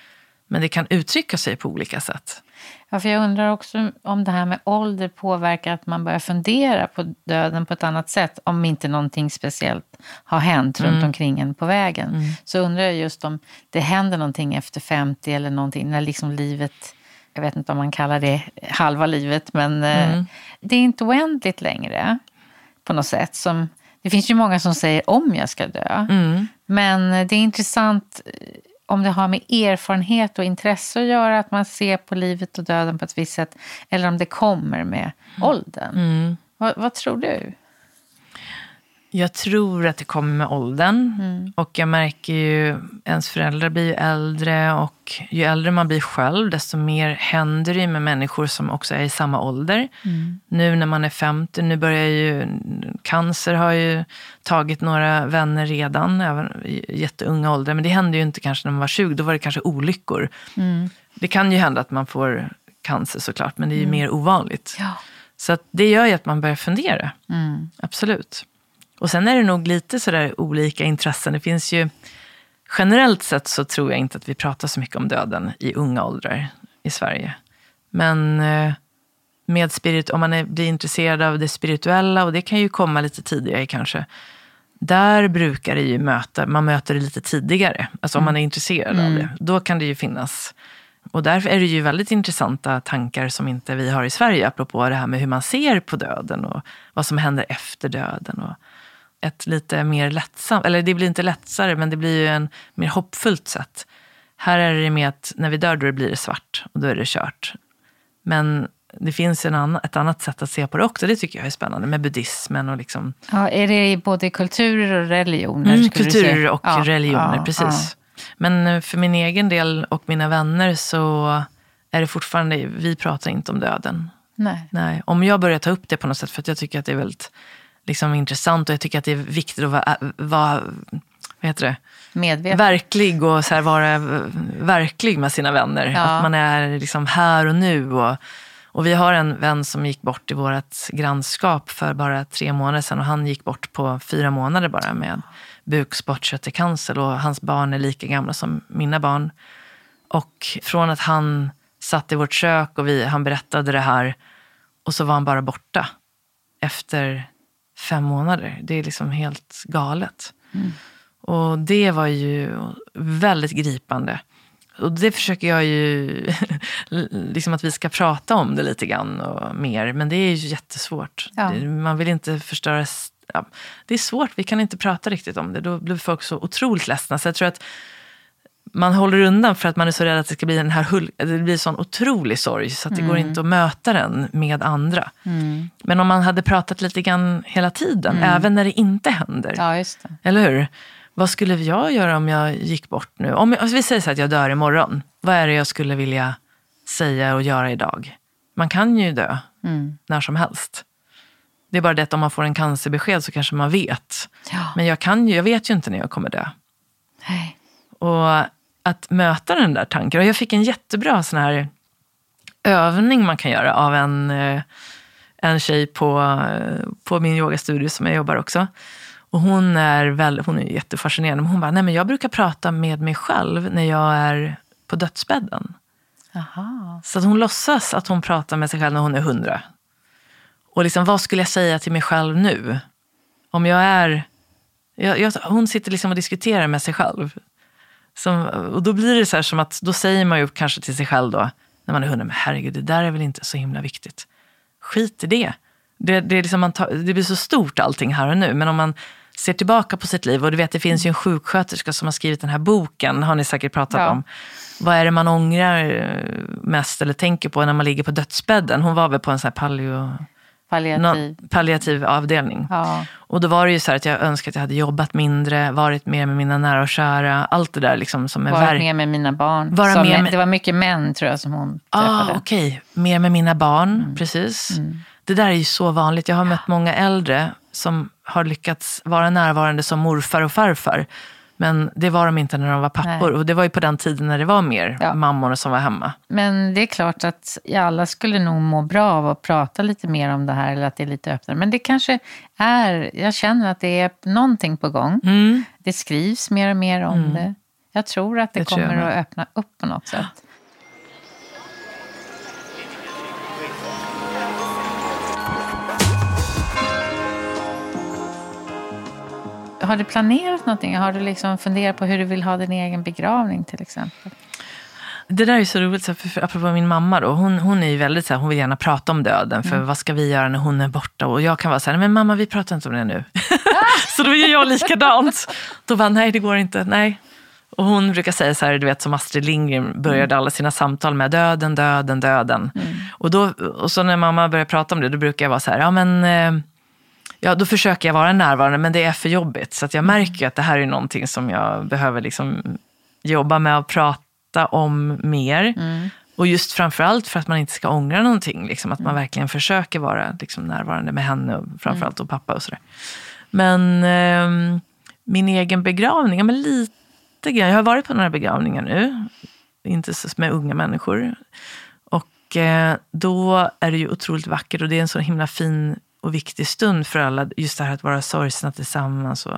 Men det kan uttrycka sig på olika sätt. Ja, för jag undrar också om det här med ålder påverkar att man börjar fundera på döden på ett annat sätt. Om inte någonting speciellt har hänt mm. runt omkring en på vägen. Mm. Så undrar jag just om det händer någonting efter 50 eller någonting. När liksom livet, jag vet inte om man kallar det halva livet, men eh, mm. det är inte oändligt längre på något sätt. Som, det finns ju många som säger om jag ska dö. Mm. Men det är intressant om det har med erfarenhet och intresse att göra, att man ser på livet och döden på ett visst sätt, eller om det kommer med åldern. Mm. Vad, vad tror du? Jag tror att det kommer med åldern. Mm. Och jag märker ju, ens föräldrar blir ju äldre och ju äldre man blir själv, desto mer händer det med människor som också är i samma ålder. Mm. Nu när man är 50, nu börjar ju, cancer har ju tagit några vänner redan, även i jätteunga åldrar. Men det hände ju inte kanske när man var 20, då var det kanske olyckor. Mm. Det kan ju hända att man får cancer såklart, men det är ju mer ovanligt. Ja. Så det gör ju att man börjar fundera. Mm. Absolut. Och sen är det nog lite sådär olika intressen. Det finns ju, generellt sett så tror jag inte att vi pratar så mycket om döden i unga åldrar i Sverige. Men eh, med spirit, om man är, blir intresserad av det spirituella, och det kan ju komma lite tidigare kanske, där brukar det ju möta, man möter det lite tidigare. Alltså om man är intresserad av det. Då kan det ju finnas. Och därför är det ju väldigt intressanta tankar som inte vi har i Sverige, apropå det här med hur man ser på döden och vad som händer efter döden. Och ett lite mer lättsamt, eller det blir inte lättare, men det blir ju en mer hoppfullt sätt. Här är det med att när vi dör då blir det svart och då är det kört. Men det finns en annan, ett annat sätt att se på det också. Det tycker jag är spännande med buddhismen och liksom Ja, är det både kulturer och religioner? Mm, kulturer och Ja, religioner, ja, precis. Men eh, för min egen del och mina vänner så är det fortfarande, vi pratar inte om döden. Ja. Nej. Nej. Om jag börjar ta upp det på något sätt, för att jag tycker att det är väldigt liksom, intressant och jag tycker att det är viktigt att vara, vara vad heter det? Medveten. verklig och så här vara verklig med sina vänner. Ja. Att man är liksom här och nu. Och, och vi har en vän som gick bort i vårt grannskap för bara tre månader sedan och han gick bort på fyra månader bara med bukspottkörtelcancer och hans barn är lika gamla som mina barn. Och från att han satt i vårt kök och vi, han berättade det här och så var han bara borta efter fem månader. Det är liksom helt galet. Och det var ju väldigt gripande. Och det försöker jag ju, liksom att vi ska prata om det lite grann och mer. Men det är ju jättesvårt. Ja. Man vill inte förstöra... Ja, det är svårt, vi kan inte prata riktigt om det. Då blir folk så otroligt ledsna. Så jag tror att man håller undan för att man är så rädd att det ska bli den här hull, det blir sån otrolig sorg så att det går inte att möta den med andra. Mm. Men om man hade pratat lite grann hela tiden, även när det inte händer. Ja. Eller hur? Vad skulle jag göra om jag gick bort nu? Om jag, alltså vi säger så att jag dör imorgon. Vad är det jag skulle vilja säga och göra idag? Man kan ju dö Mm. när som helst. Det är bara det att om man får en cancerbesked så kanske man vet. Ja. Men jag, kan ju, jag vet ju inte när jag kommer dö. Nej. Och att möta den där tanken. Och jag fick en jättebra sån här övning man kan göra av en, eh, en tjej på, eh, på min yogastudio som jag jobbar också. Och hon är, väl, hon är jättefascinerande. Men hon bara, nej men jag brukar prata med mig själv när jag är på dödsbädden. Aha. Så att hon låtsas att hon pratar med sig själv när hon är hundra. Och liksom, vad skulle jag säga till mig själv nu? Om jag är... Jag, jag, hon sitter liksom och diskuterar med sig själv. Som, och då blir det så här som att, då säger man ju kanske till sig själv då, när man är hundra, men herregud, det där är väl inte så himla viktigt. Skit i det. Det, det, är liksom man tar, det blir så stort allting här och nu. Men om man ser tillbaka på sitt liv, och du vet det finns ju en sjuksköterska som har skrivit den här boken, har ni säkert pratat Ja. om. Vad är det man ångrar mest eller tänker på när man ligger på dödsbädden? Hon var väl på en sån här paleo, Palliativ. palliativ avdelning. Ja. Och då var det ju så här att jag önskade att jag hade jobbat mindre, varit mer med mina nära och kära. Allt det där liksom som är Varit verk- med med mina barn. Vara med med- Det var mycket män tror jag som hon Ah, träffade. Okej, mer med mina barn, precis. Det där är ju så vanligt. Jag har mött många äldre som har lyckats vara närvarande som morfar och farfar. Men det var de inte när de var pappor. Nej. Och det var ju på den tiden när det var mer Ja. mammor som var hemma. Men det är klart att alla skulle nog må bra av att prata lite mer om det här. Eller att det är lite öppnare. Men det kanske är, jag känner att det är någonting på gång. Mm. Det skrivs mer och mer om det. Jag tror att det, Det kommer att öppna upp på något sätt. Har du planerat någonting? Har du liksom funderat på hur du vill ha din egen begravning till exempel? Det där är så roligt, så för, för, apropå min mamma då. Hon, hon är ju väldigt så här, hon vill gärna prata om döden. För vad ska vi göra när hon är borta? Och jag kan vara så här, men mamma vi pratar inte om det nu. så då gör jag likadant. Då bara, nej det går inte, nej. Och hon brukar säga så här, du vet som Astrid Lindgren började alla sina samtal med döden, döden, döden. Och, då, och så när mamma börjar prata om det, då brukar jag vara så här, ja men eh, ja, då försöker jag vara närvarande, men det är för jobbigt. Så jag märker att det här är någonting som jag behöver liksom jobba med och prata om mer. Och just framförallt för att man inte ska ångra någonting. Liksom, att man verkligen försöker vara liksom, närvarande med henne och framförallt och pappa och sådär. Men eh, min egen begravning, ja, men lite grann. Jag har varit på några begravningar nu. Inte så med unga människor. Och eh, då är det ju otroligt vackert och det är en så himla fin och viktig stund för alla. Just det här att vara sorgsna tillsammans. Och,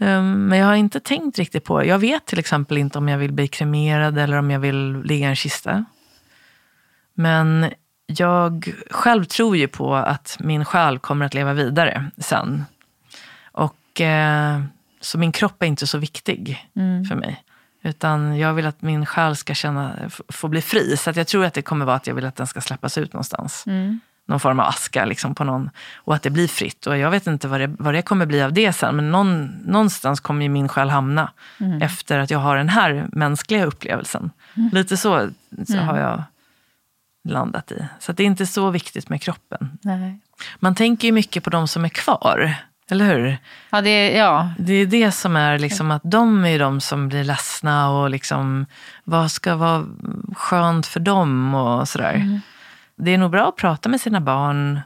Ehm, Men jag har inte tänkt riktigt på Jag vet till exempel inte om jag vill bli kremerad eller om jag vill ligga i en kista. Men jag själv tror ju på att min själ kommer att leva vidare sen. Och eh, Så min kropp är inte så viktig för mig. Utan jag vill att min själ ska känna, få bli fri. Så att jag tror att det kommer vara att jag vill att den ska släppas ut någonstans. Någon form av aska liksom på någon. Och att det blir fritt. Och jag vet inte vad det, vad det kommer bli av det sen. Men någon, någonstans kommer ju min själ hamna. Efter att jag har den här mänskliga upplevelsen. Lite så, så har jag landat i. Så det är inte så viktigt med kroppen. Nej. Man tänker ju mycket på de som är kvar. Eller hur? Ja, det är, ja. Det är det som är liksom att de är de som blir ledsna och liksom vad ska vara skönt för dem och sådär. Det är nog bra att prata med sina barn.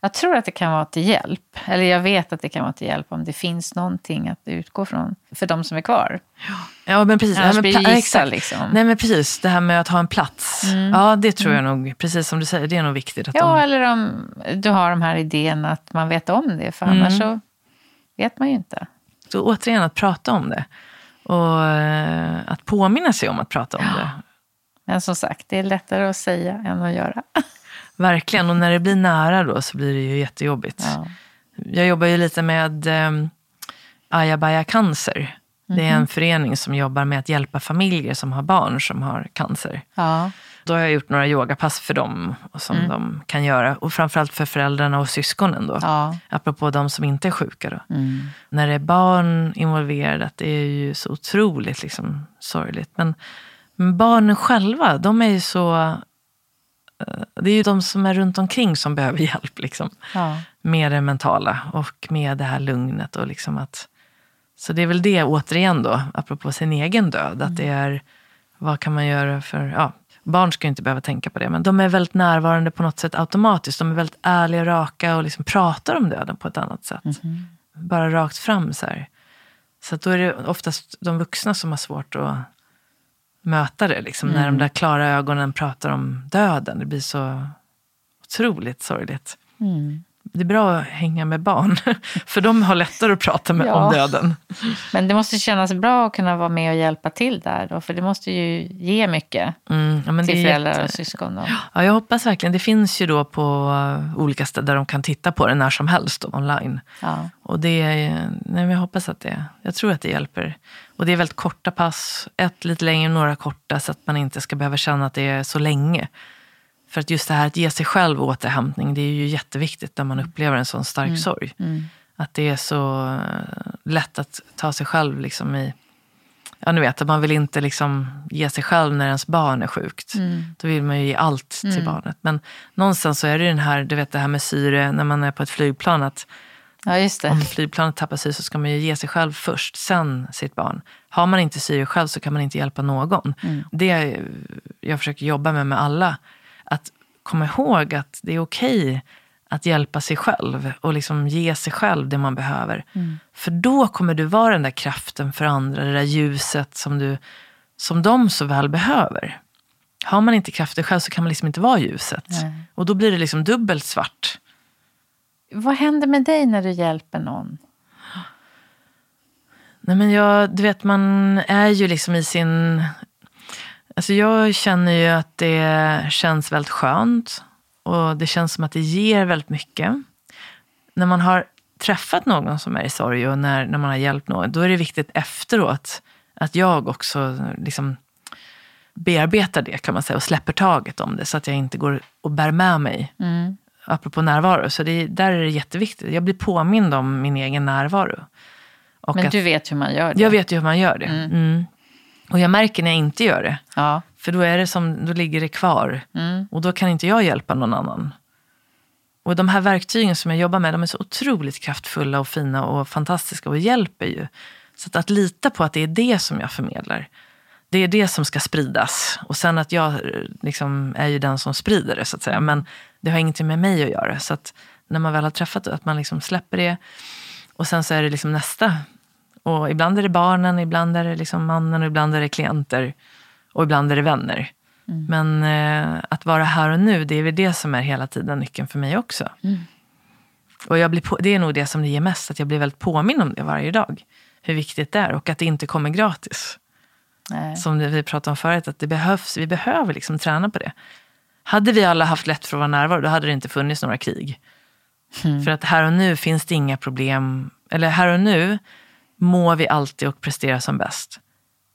Jag tror att det kan vara till hjälp. Eller jag vet att det kan vara till hjälp om det finns någonting att utgå från för de som är kvar. Ja men precis. Annars ja, men blir exakt. liksom. Nej men precis, det här med att ha en plats. Ja det tror jag nog, precis som du säger, det är nog viktigt. Att Ja, de, eller om du har de här idéerna att man vet om det. För annars så vet man ju inte. så återigen att prata om det. Och eh, att påminna sig om att prata om det. Men som sagt, det är lättare att säga än att göra. Verkligen, och när det blir nära då så blir det ju jättejobbigt. Ja. Jag jobbar ju lite med um, Ayabaya Cancer. Det är en förening som jobbar med att hjälpa familjer som har barn som har cancer. Ja. Då har jag gjort några yogapass för dem och som de kan göra. Och framförallt för föräldrarna och syskonen då. Ja. Apropå de som inte är sjuka då. När det är barn involverade, att det är ju så otroligt liksom, sorgligt. Men, men barnen själva, de är ju så... eh, Det är ju de som är runt omkring som behöver hjälp. Liksom Ja. med det mentala och med det här lugnet. Och liksom att, så det är väl det återigen då, apropå sin egen död. Att det är, vad kan man göra för, ja, barn ska ju inte behöva tänka på det. Men de är väldigt närvarande på något sätt automatiskt. De är väldigt ärliga och raka och liksom pratar om döden på ett annat sätt. Bara rakt fram så här. Så då är det oftast de vuxna som har svårt att möta det. Liksom, När de där klara ögonen pratar om döden. Det blir så otroligt sorgligt. Det är bra att hänga med barn, för de har lättare att prata med, Ja. om döden. Men det måste kännas bra att kunna vara med och hjälpa till där. Då, för det måste ju ge mycket Mm, ja, till föräldrar jätte- och syskon. Då. Ja, jag hoppas verkligen. Det finns ju då på uh, olika ställen där de kan titta på det när som helst då, online. Ja. Och det, nej, jag hoppas att det, jag tror att det hjälper. Och det är väldigt korta pass, ett lite längre, några korta, så att man inte ska behöva känna att det är så länge. För att just det här att ge sig själv återhämtning, det är ju jätteviktigt när man upplever en sån stark sorg. Att det är så eh, lätt att ta sig själv liksom i... Ja, ni vet, att man vill inte liksom ge sig själv när ens barn är sjukt. Då vill man ju ge allt till barnet. Men någonstans så är det den här, du vet det här med syre när man är på ett flygplan. att ja, det. om flygplanet tappar syre så ska man ju ge sig själv först, sen sitt barn. Har man inte syre själv så kan man inte hjälpa någon. Det är, jag försöker jobba med med alla. Att komma ihåg att det är okej att hjälpa sig själv och liksom ge sig själv det man behöver. För då kommer du vara den där kraften för andra, det där ljuset som, du, som de så väl behöver. Har man inte krafter själv så kan man liksom inte vara ljuset. Nej. Och då blir det liksom dubbelt svart. Vad händer med dig när du hjälper någon? Nej men jag, du vet man är ju liksom i sin... Alltså jag känner ju att det känns väldigt skönt. Och det känns som att det ger väldigt mycket. När man har träffat någon som är i sorg och när, när man har hjälpt någon, då är det viktigt efteråt att jag också liksom bearbetar det kan man säga och släpper taget om det så att jag inte går och bär med mig. Apropå närvaro, så det, där är det jätteviktigt. Jag blir påmind om min egen närvaro. Och Men att, du vet hur man gör det? Jag vet ju hur man gör det. Mm. Och jag märker när jag inte gör det. Ja. För då, är det som, då ligger det kvar. Mm. Och då kan inte jag hjälpa någon annan. Och de här verktygen som jag jobbar med, de är så otroligt kraftfulla och fina och fantastiska och hjälper ju. Så att, att lita på att det är det som jag förmedlar. Det är det som ska spridas. Och sen att jag liksom är ju den som sprider det så att säga. Men det har ingenting med mig att göra. Så att när man väl har träffat det, att man liksom släpper det. Och sen så är det liksom nästa. Och ibland är det barnen, ibland är det liksom mannen, ibland är det klienter. Och ibland är det vänner. Men eh, att vara här och nu, det är väl det som är hela tiden nyckeln för mig också. Och jag blir på, det är nog det som det ger mest, att jag blir väldigt påminn om det varje dag. Hur viktigt det är och att det inte kommer gratis. Nej. Som vi pratade om förut, att det behövs, vi behöver liksom träna på det. Hade vi alla haft lätt för att vara närvarande, då hade det inte funnits några krig. För att här och nu finns det inga problem. Eller här och nu mår vi alltid och presterar som bäst.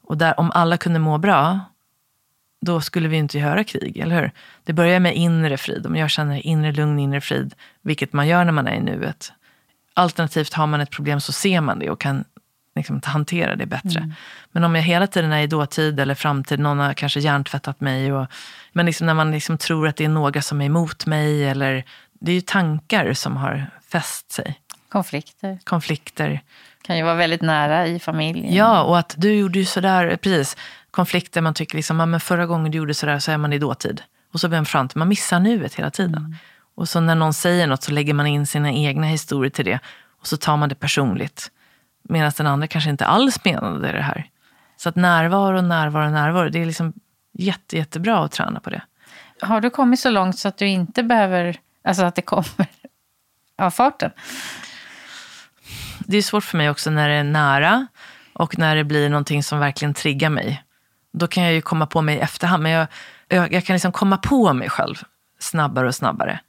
Och där, om alla kunde må bra, då skulle vi inte göra krig, eller hur? Det börjar med inre frid. Om jag känner inre lugn, inre frid, vilket man gör när man är i nuet. Alternativt har man ett problem så ser man det och kan liksom hantera det bättre. Men om jag hela tiden är i dåtid eller framtid, någon har kanske hjärntvättat mig. Och, men liksom när man liksom tror att det är några som är emot mig. Eller, det är ju tankar som har fäst sig. Konflikter Konflikter. Kan ju vara väldigt nära i familjen. Ja, och att du gjorde ju sådär, precis. Konflikter, man tycker liksom, men förra gången du gjorde sådär så är man i dåtid. Och så blir man fram till, man missar nuet hela tiden. Och så när någon säger något så lägger man in sina egna historier till det. Och så tar man det personligt. Medan den andra kanske inte alls menade det här. Så att närvaro, närvaro, närvaro, det är liksom jätte, jättebra att träna på det. Har du kommit så långt så att du inte behöver, alltså att det kommer av farten? Det är svårt för mig också när det är nära och när det blir någonting som verkligen triggar mig. Då kan jag ju komma på mig i efterhand, men jag, jag, jag kan liksom komma på mig själv snabbare och snabbare.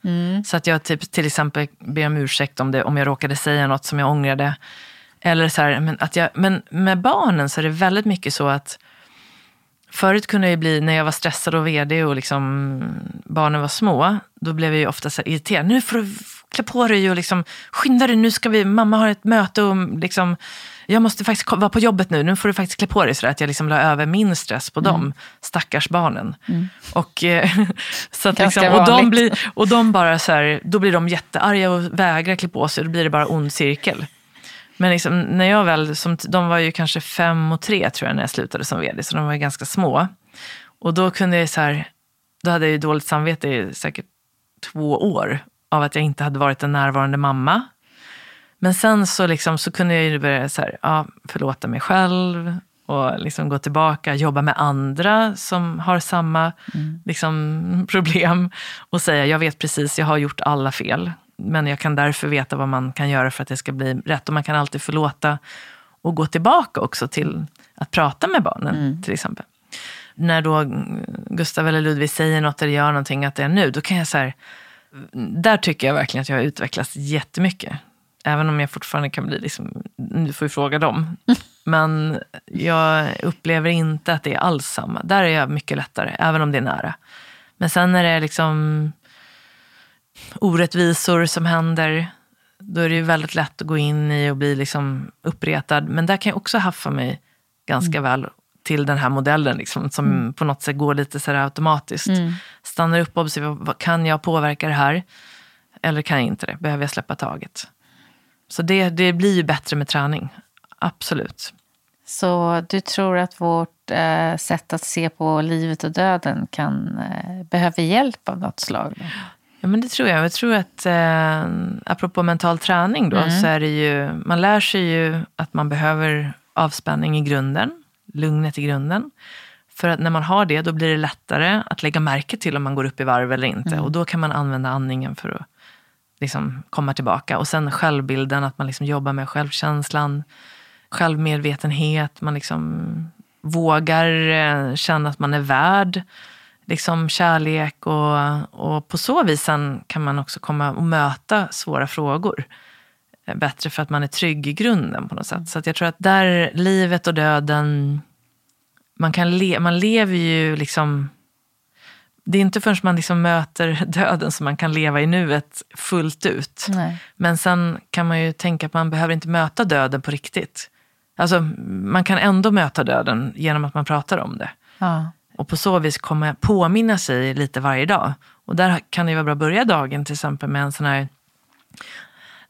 Så att jag typ, till exempel ber om ursäkt om, det, om jag råkade säga något som jag ångrade. Eller så här, men, att jag, men med barnen så är det väldigt mycket så att Förut kunde det bli, när jag var stressad och vd och liksom barnen var små, då blev jag ju ofta så irriterad. Nu får du klä på dig och liksom, skynda dig, nu ska vi, mamma har ett möte och liksom, jag måste faktiskt vara på jobbet nu, nu får du faktiskt klä på dig. Så att jag liksom la över min stress på dem, stackars barnen. Och, eh, så att liksom, och, de blir, och de bara så här, då blir de jättearga och vägrar klä på sig, då blir det bara ond cirkel. Men liksom, när jag väl, som, de var ju kanske fem och tre tror jag när jag slutade som vd, så de var ju ganska små. Och då kunde jag så här, då hade jag ju dåligt samvete i säkert två år av att jag inte hade varit en närvarande mamma. Men sen så, liksom, så kunde jag ju börja så här, ja, förlåta mig själv och liksom gå tillbaka, jobba med andra som har samma liksom, problem och säga jag vet precis, jag har gjort alla fel. Men jag kan därför veta vad man kan göra för att det ska bli rätt. Och man kan alltid förlåta och gå tillbaka också till att prata med barnen till exempel. När då Gustav eller Ludvig säger något eller gör någonting, att det är nu, då kan jag så här, där tycker jag verkligen att jag har utvecklats jättemycket. Även om jag fortfarande kan bli liksom, nu får vi fråga dem. Men jag upplever inte att det är alls samma. Där är jag mycket lättare, även om det är nära. Men sen när det är liksom orättvisor som händer, då är det ju väldigt lätt att gå in i och bli liksom uppretad. Men där kan jag också haffa mig ganska väl till den här modellen liksom, som på något sätt går lite så automatiskt. Stannar upp och observerar, kan jag påverka det här? Eller kan jag inte det? Behöver jag släppa taget? Så det, det blir ju bättre med träning. Absolut. Så du tror att vårt eh, sätt att se på livet och döden kan eh, behöver hjälp av något slag? då? Ja, men det tror jag. Jag tror att, eh, apropå mental träning då, så är det ju, man lär sig ju att man behöver avspänning i grunden, lugnet i grunden. För att när man har det, då blir det lättare att lägga märke till om man går upp i varv eller inte. Och då kan man använda andningen för att liksom komma tillbaka. Och sen självbilden, att man liksom jobbar med självkänslan, självmedvetenhet, man liksom vågar eh, känna att man är värd liksom kärlek och, och på så vis kan man också komma och möta svåra frågor bättre för att man är trygg i grunden på något sätt. Så att jag tror att där livet och döden, man, kan le, man lever ju liksom det är inte förrän man liksom möter döden som man kan leva i nuet fullt ut. Nej. Men sen kan man ju tänka att man behöver inte möta döden på riktigt. Alltså, man kan ändå möta döden genom att man pratar om det. Ja. Och på så vis komma påminna sig lite varje dag. Och där kan det vara bra att börja dagen till exempel med en sån här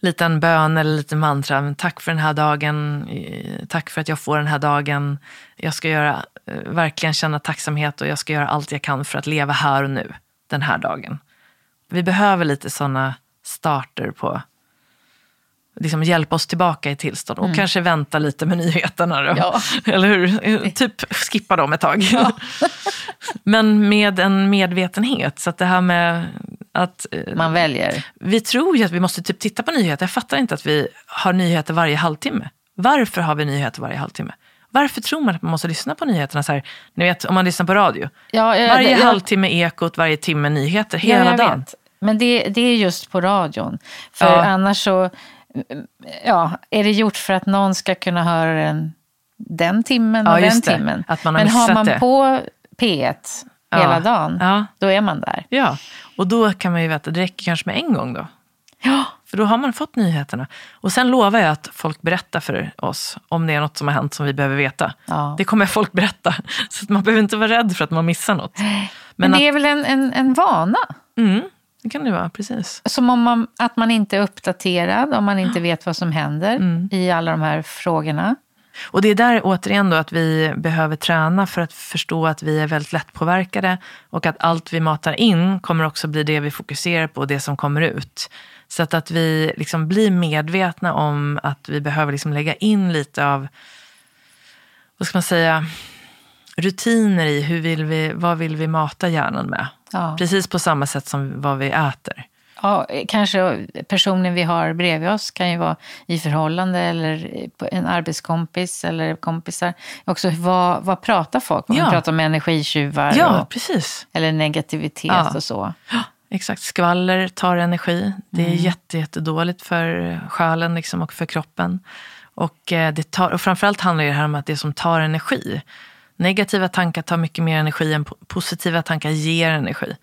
liten bön eller lite mantra. Tack för den här dagen. Eh, tack för att jag får den här dagen. Jag ska göra, eh, verkligen känna tacksamhet och jag ska göra allt jag kan för att leva här och nu. Den här dagen. Vi behöver lite sådana starter på liksom hjälpa oss tillbaka i tillstånd. Och kanske vänta lite med nyheterna då. Ja. Eller hur? Typ skippa dem ett tag. Men med en medvetenhet. Så att det här med att eh, Man väljer. vi tror ju att vi måste typ titta på nyheter. Jag fattar inte att vi har nyheter varje halvtimme. Varför har vi nyheter varje halvtimme? Varför tror man att man måste lyssna på nyheterna så här? Ni vet om man lyssnar på radio. Ja, jag- Varje jag- halvtimme ekot, varje timme nyheter, Ja, hela jag dagen. vet. Men det, det är just på radion. För Ja. annars så ja, är det gjort för att någon ska kunna höra den den timmen och Ja, den det. timmen. Att man har Men har man det. på P1 Ja. hela dagen, Ja. då är man där. Ja, och då kan man ju veta, det räcker kanske med en gång då. Ja, För då har man fått nyheterna. Och sen lovar jag att folk berättar för oss om det är något som har hänt som vi behöver veta. Ja. Det kommer folk berätta. Så att man behöver inte vara rädd för att man missar något. Men, Men det är väl en, en, en vana? Mm, det kan det vara, precis. Som om man, att man inte är uppdaterad, om man inte vet vad som händer Mm. i alla de här frågorna. Och det är där återigen då att vi behöver träna för att förstå att vi är väldigt lättpåverkade och att allt vi matar in kommer också bli det vi fokuserar på och det som kommer ut. Så att, att vi liksom blir medvetna om att vi behöver liksom lägga in lite av, vad ska man säga, rutiner i hur vill vi, vad vill vi mata hjärnan med. Ja. Precis på samma sätt som vad vi äter. Ja, kanske personen vi har bredvid oss kan ju vara i förhållande eller en arbetskompis eller kompisar. Också vad, vad pratar folk om? Ja. Pratar om energitjuvar Ja, och, precis. eller negativitet Ja. och så. Exakt, skvaller tar energi. Det är Mm. jätte, jättedåligt för själen liksom och för kroppen. Och, eh, det tar, och framförallt handlar det här om att det som tar energi. Negativa tankar tar mycket mer energi än positiva tankar ger energi.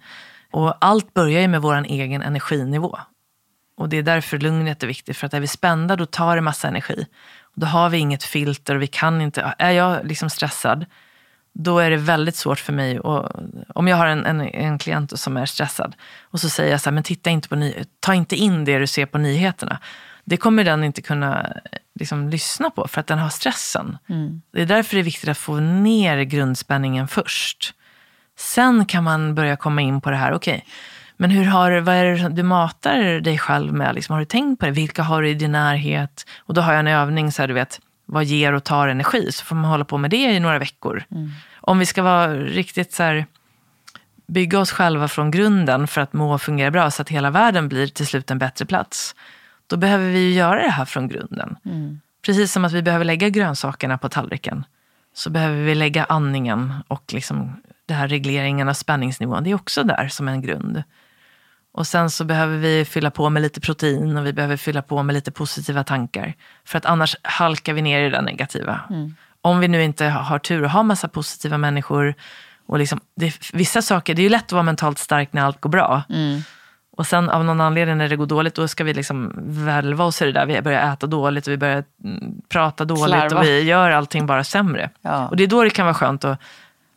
Och allt börjar ju med vår egen energinivå. Och det är därför lugnet är viktigt. För att är vi spända då tar det massa energi. Då har vi inget filter och vi kan inte, är jag liksom stressad då är det väldigt svårt för mig. Och, om jag har en, en, en klient som är stressad och så säger jag så här, men titta inte på ny, ta inte in det du ser på nyheterna. Det kommer den inte kunna liksom, lyssna på för att den har stressen. Det är därför det är viktigt att få ner grundspänningen först. Sen kan man börja komma in på det här, okej, men hur har, vad är det du matar dig själv med? Liksom, har du tänkt på det? Vilka har du i din närhet? Och då har jag en övning, så här, du vet, vad ger och tar energi? Så får man hålla på med det i några veckor. Om vi ska vara riktigt så här, bygga oss själva från grunden för att må och fungera bra så att hela världen blir till slut en bättre plats. Då behöver vi ju göra det här från grunden. Precis som att vi behöver lägga grönsakerna på tallriken. Så behöver vi lägga andningen och liksom det här regleringen av spänningsnivån. Det är också där som en grund. Och sen så behöver vi fylla på med lite protein och vi behöver fylla på med lite positiva tankar. För att annars halkar vi ner i det negativa. Om vi nu inte har tur och har massa positiva människor. Och liksom, det, vissa saker, det är ju lätt att vara mentalt stark när allt går bra. Och sen av någon anledning när det går dåligt, då ska vi liksom välva oss i det där. Vi börjar äta dåligt och vi börjar mm, prata dåligt Slarva. och vi gör allting bara sämre. Ja. Och det är då det kan vara skönt att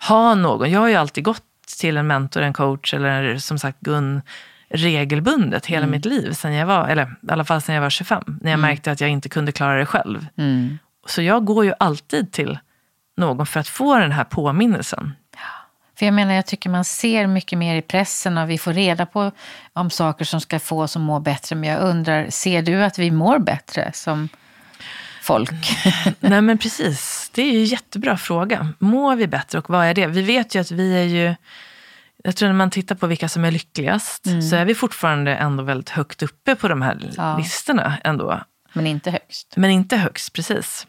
ha någon. Jag har ju alltid gått till en mentor, en coach eller som sagt Gun regelbundet hela mitt liv. Sen jag var, eller i alla fall sen jag var 25. När jag märkte att jag inte kunde klara det själv. Mm. Så jag går ju alltid till någon för att få den här påminnelsen. För jag menar, jag tycker man ser mycket mer i pressen och vi får reda på om saker som ska få oss att må bättre. Men jag undrar, ser du att vi mår bättre som folk? Nej men precis, det är ju en jättebra fråga. Mår vi bättre och vad är det? Vi vet ju att vi är ju, jag tror när man tittar på vilka som är lyckligast så är vi fortfarande ändå väldigt högt uppe på de här Ja. listorna ändå. Men inte högst. Men inte högst, precis.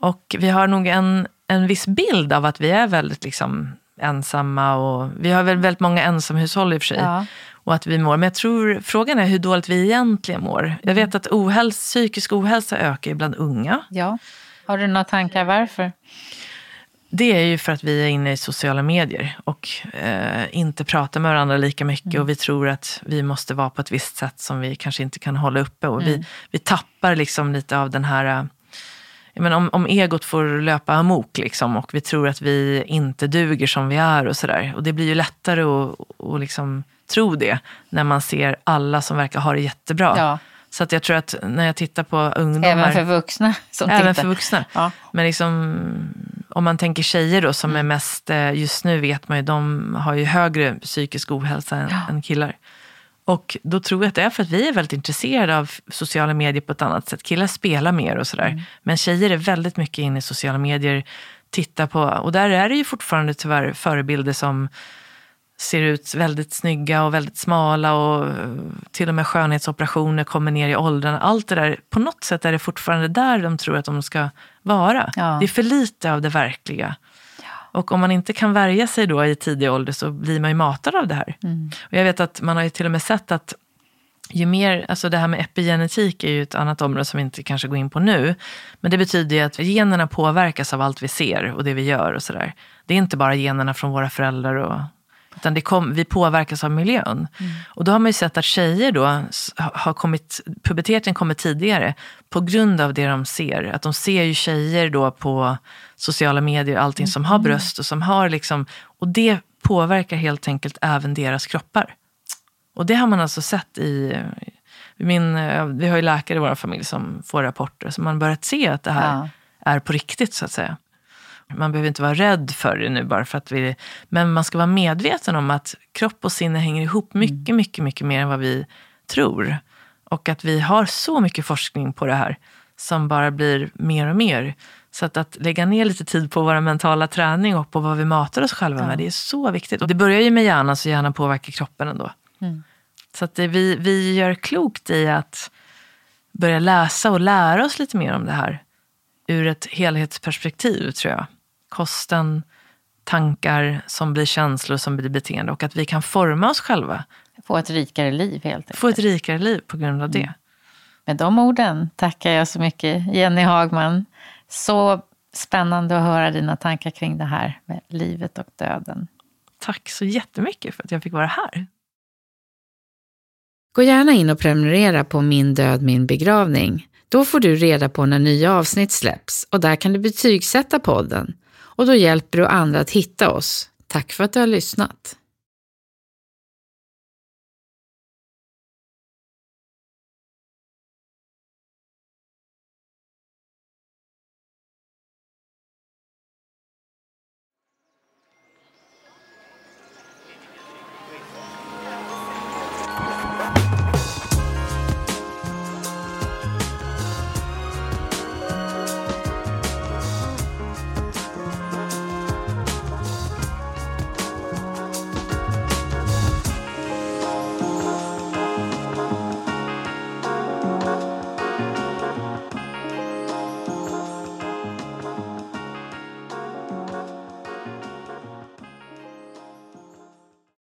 Och vi har nog en, en viss bild av att vi är väldigt liksom ensamma och vi har väl väldigt många ensamhushåll i och för sig. Ja. Och att vi mår. Men jag tror frågan är hur dåligt vi egentligen mår. Jag vet att ohäls, psykisk ohälsa ökar bland unga. Ja. Har du några tankar varför? Det är ju för att vi är inne i sociala medier och eh, inte pratar med varandra lika mycket. Och vi tror att vi måste vara på ett visst sätt som vi kanske inte kan hålla uppe. Och vi, vi tappar liksom lite av den här men om, om egot får löpa amok liksom, och vi tror att vi inte duger som vi är och sådär. Och det blir ju lättare att, att liksom tro det när man ser alla som verkar ha det jättebra. Ja. Så att jag tror att när jag tittar på ungdomar. Även för vuxna som Även tittar. för vuxna. Ja. Men liksom, om man tänker tjejer då som är mest, eh, just nu vet man ju, de har ju högre psykisk ohälsa än, än killar. Och då tror jag att det är för att vi är väldigt intresserade av sociala medier på ett annat sätt. Killar spelar mer och sådär. Men tjejer är väldigt mycket inne i sociala medier, tittar på, och där är det ju fortfarande tyvärr förebilder som ser ut väldigt snygga och väldigt smala och eh, till och med skönhetsoperationer kommer ner i åldrarna. Allt det där, på något sätt är det fortfarande där de tror att de ska vara. Ja. Det är för lite av det verkliga. Och om man inte kan värja sig då i tidig ålder så blir man ju matad av det här. Och jag vet att man har ju till och med sett att ju mer, alltså det här med epigenetik är ju ett annat område som vi inte kanske går in på nu. Men det betyder ju att generna påverkas av allt vi ser och det vi gör och sådär. Det är inte bara generna från våra föräldrar och utan det kom, vi påverkas av miljön. Och då har man ju sett att tjejer då har kommit, puberteten kommer tidigare på grund av det de ser. Att de ser ju tjejer då på sociala medier, allting som har bröst och som har liksom, och det påverkar helt enkelt även deras kroppar. Och det har man alltså sett i, min, vi har ju läkare i vår familj som får rapporter, så man har börjat se att det här Ja. är på riktigt så att säga. Man behöver inte vara rädd för det nu bara för att vi... Men man ska vara medveten om att kropp och sinne hänger ihop mycket, mycket, mycket mer än vad vi tror. Och att vi har så mycket forskning på det här som bara blir mer och mer. Så att, att lägga ner lite tid på vår mentala träning och på vad vi matar oss själva med, det är så viktigt. Och det börjar ju med hjärnan, så hjärnan påverkar kroppen ändå. Så att det, vi, vi gör klokt i att börja läsa och lära oss lite mer om det här ur ett helhetsperspektiv, tror jag. Kosten, tankar som blir känslor som blir beteende och att vi kan forma oss själva. Få ett rikare liv helt enkelt. Få ett rikare liv på grund av det. Med de orden tackar jag så mycket Jenny Hagman. Så spännande att höra dina tankar kring det här med livet och döden. Tack så jättemycket för att jag fick vara här. Gå gärna in och prenumerera på Min död, min begravning. Då får du reda på när nya avsnitt släpps och där kan du betygsätta podden. Och då hjälper du andra att hitta oss. Tack för att du har lyssnat.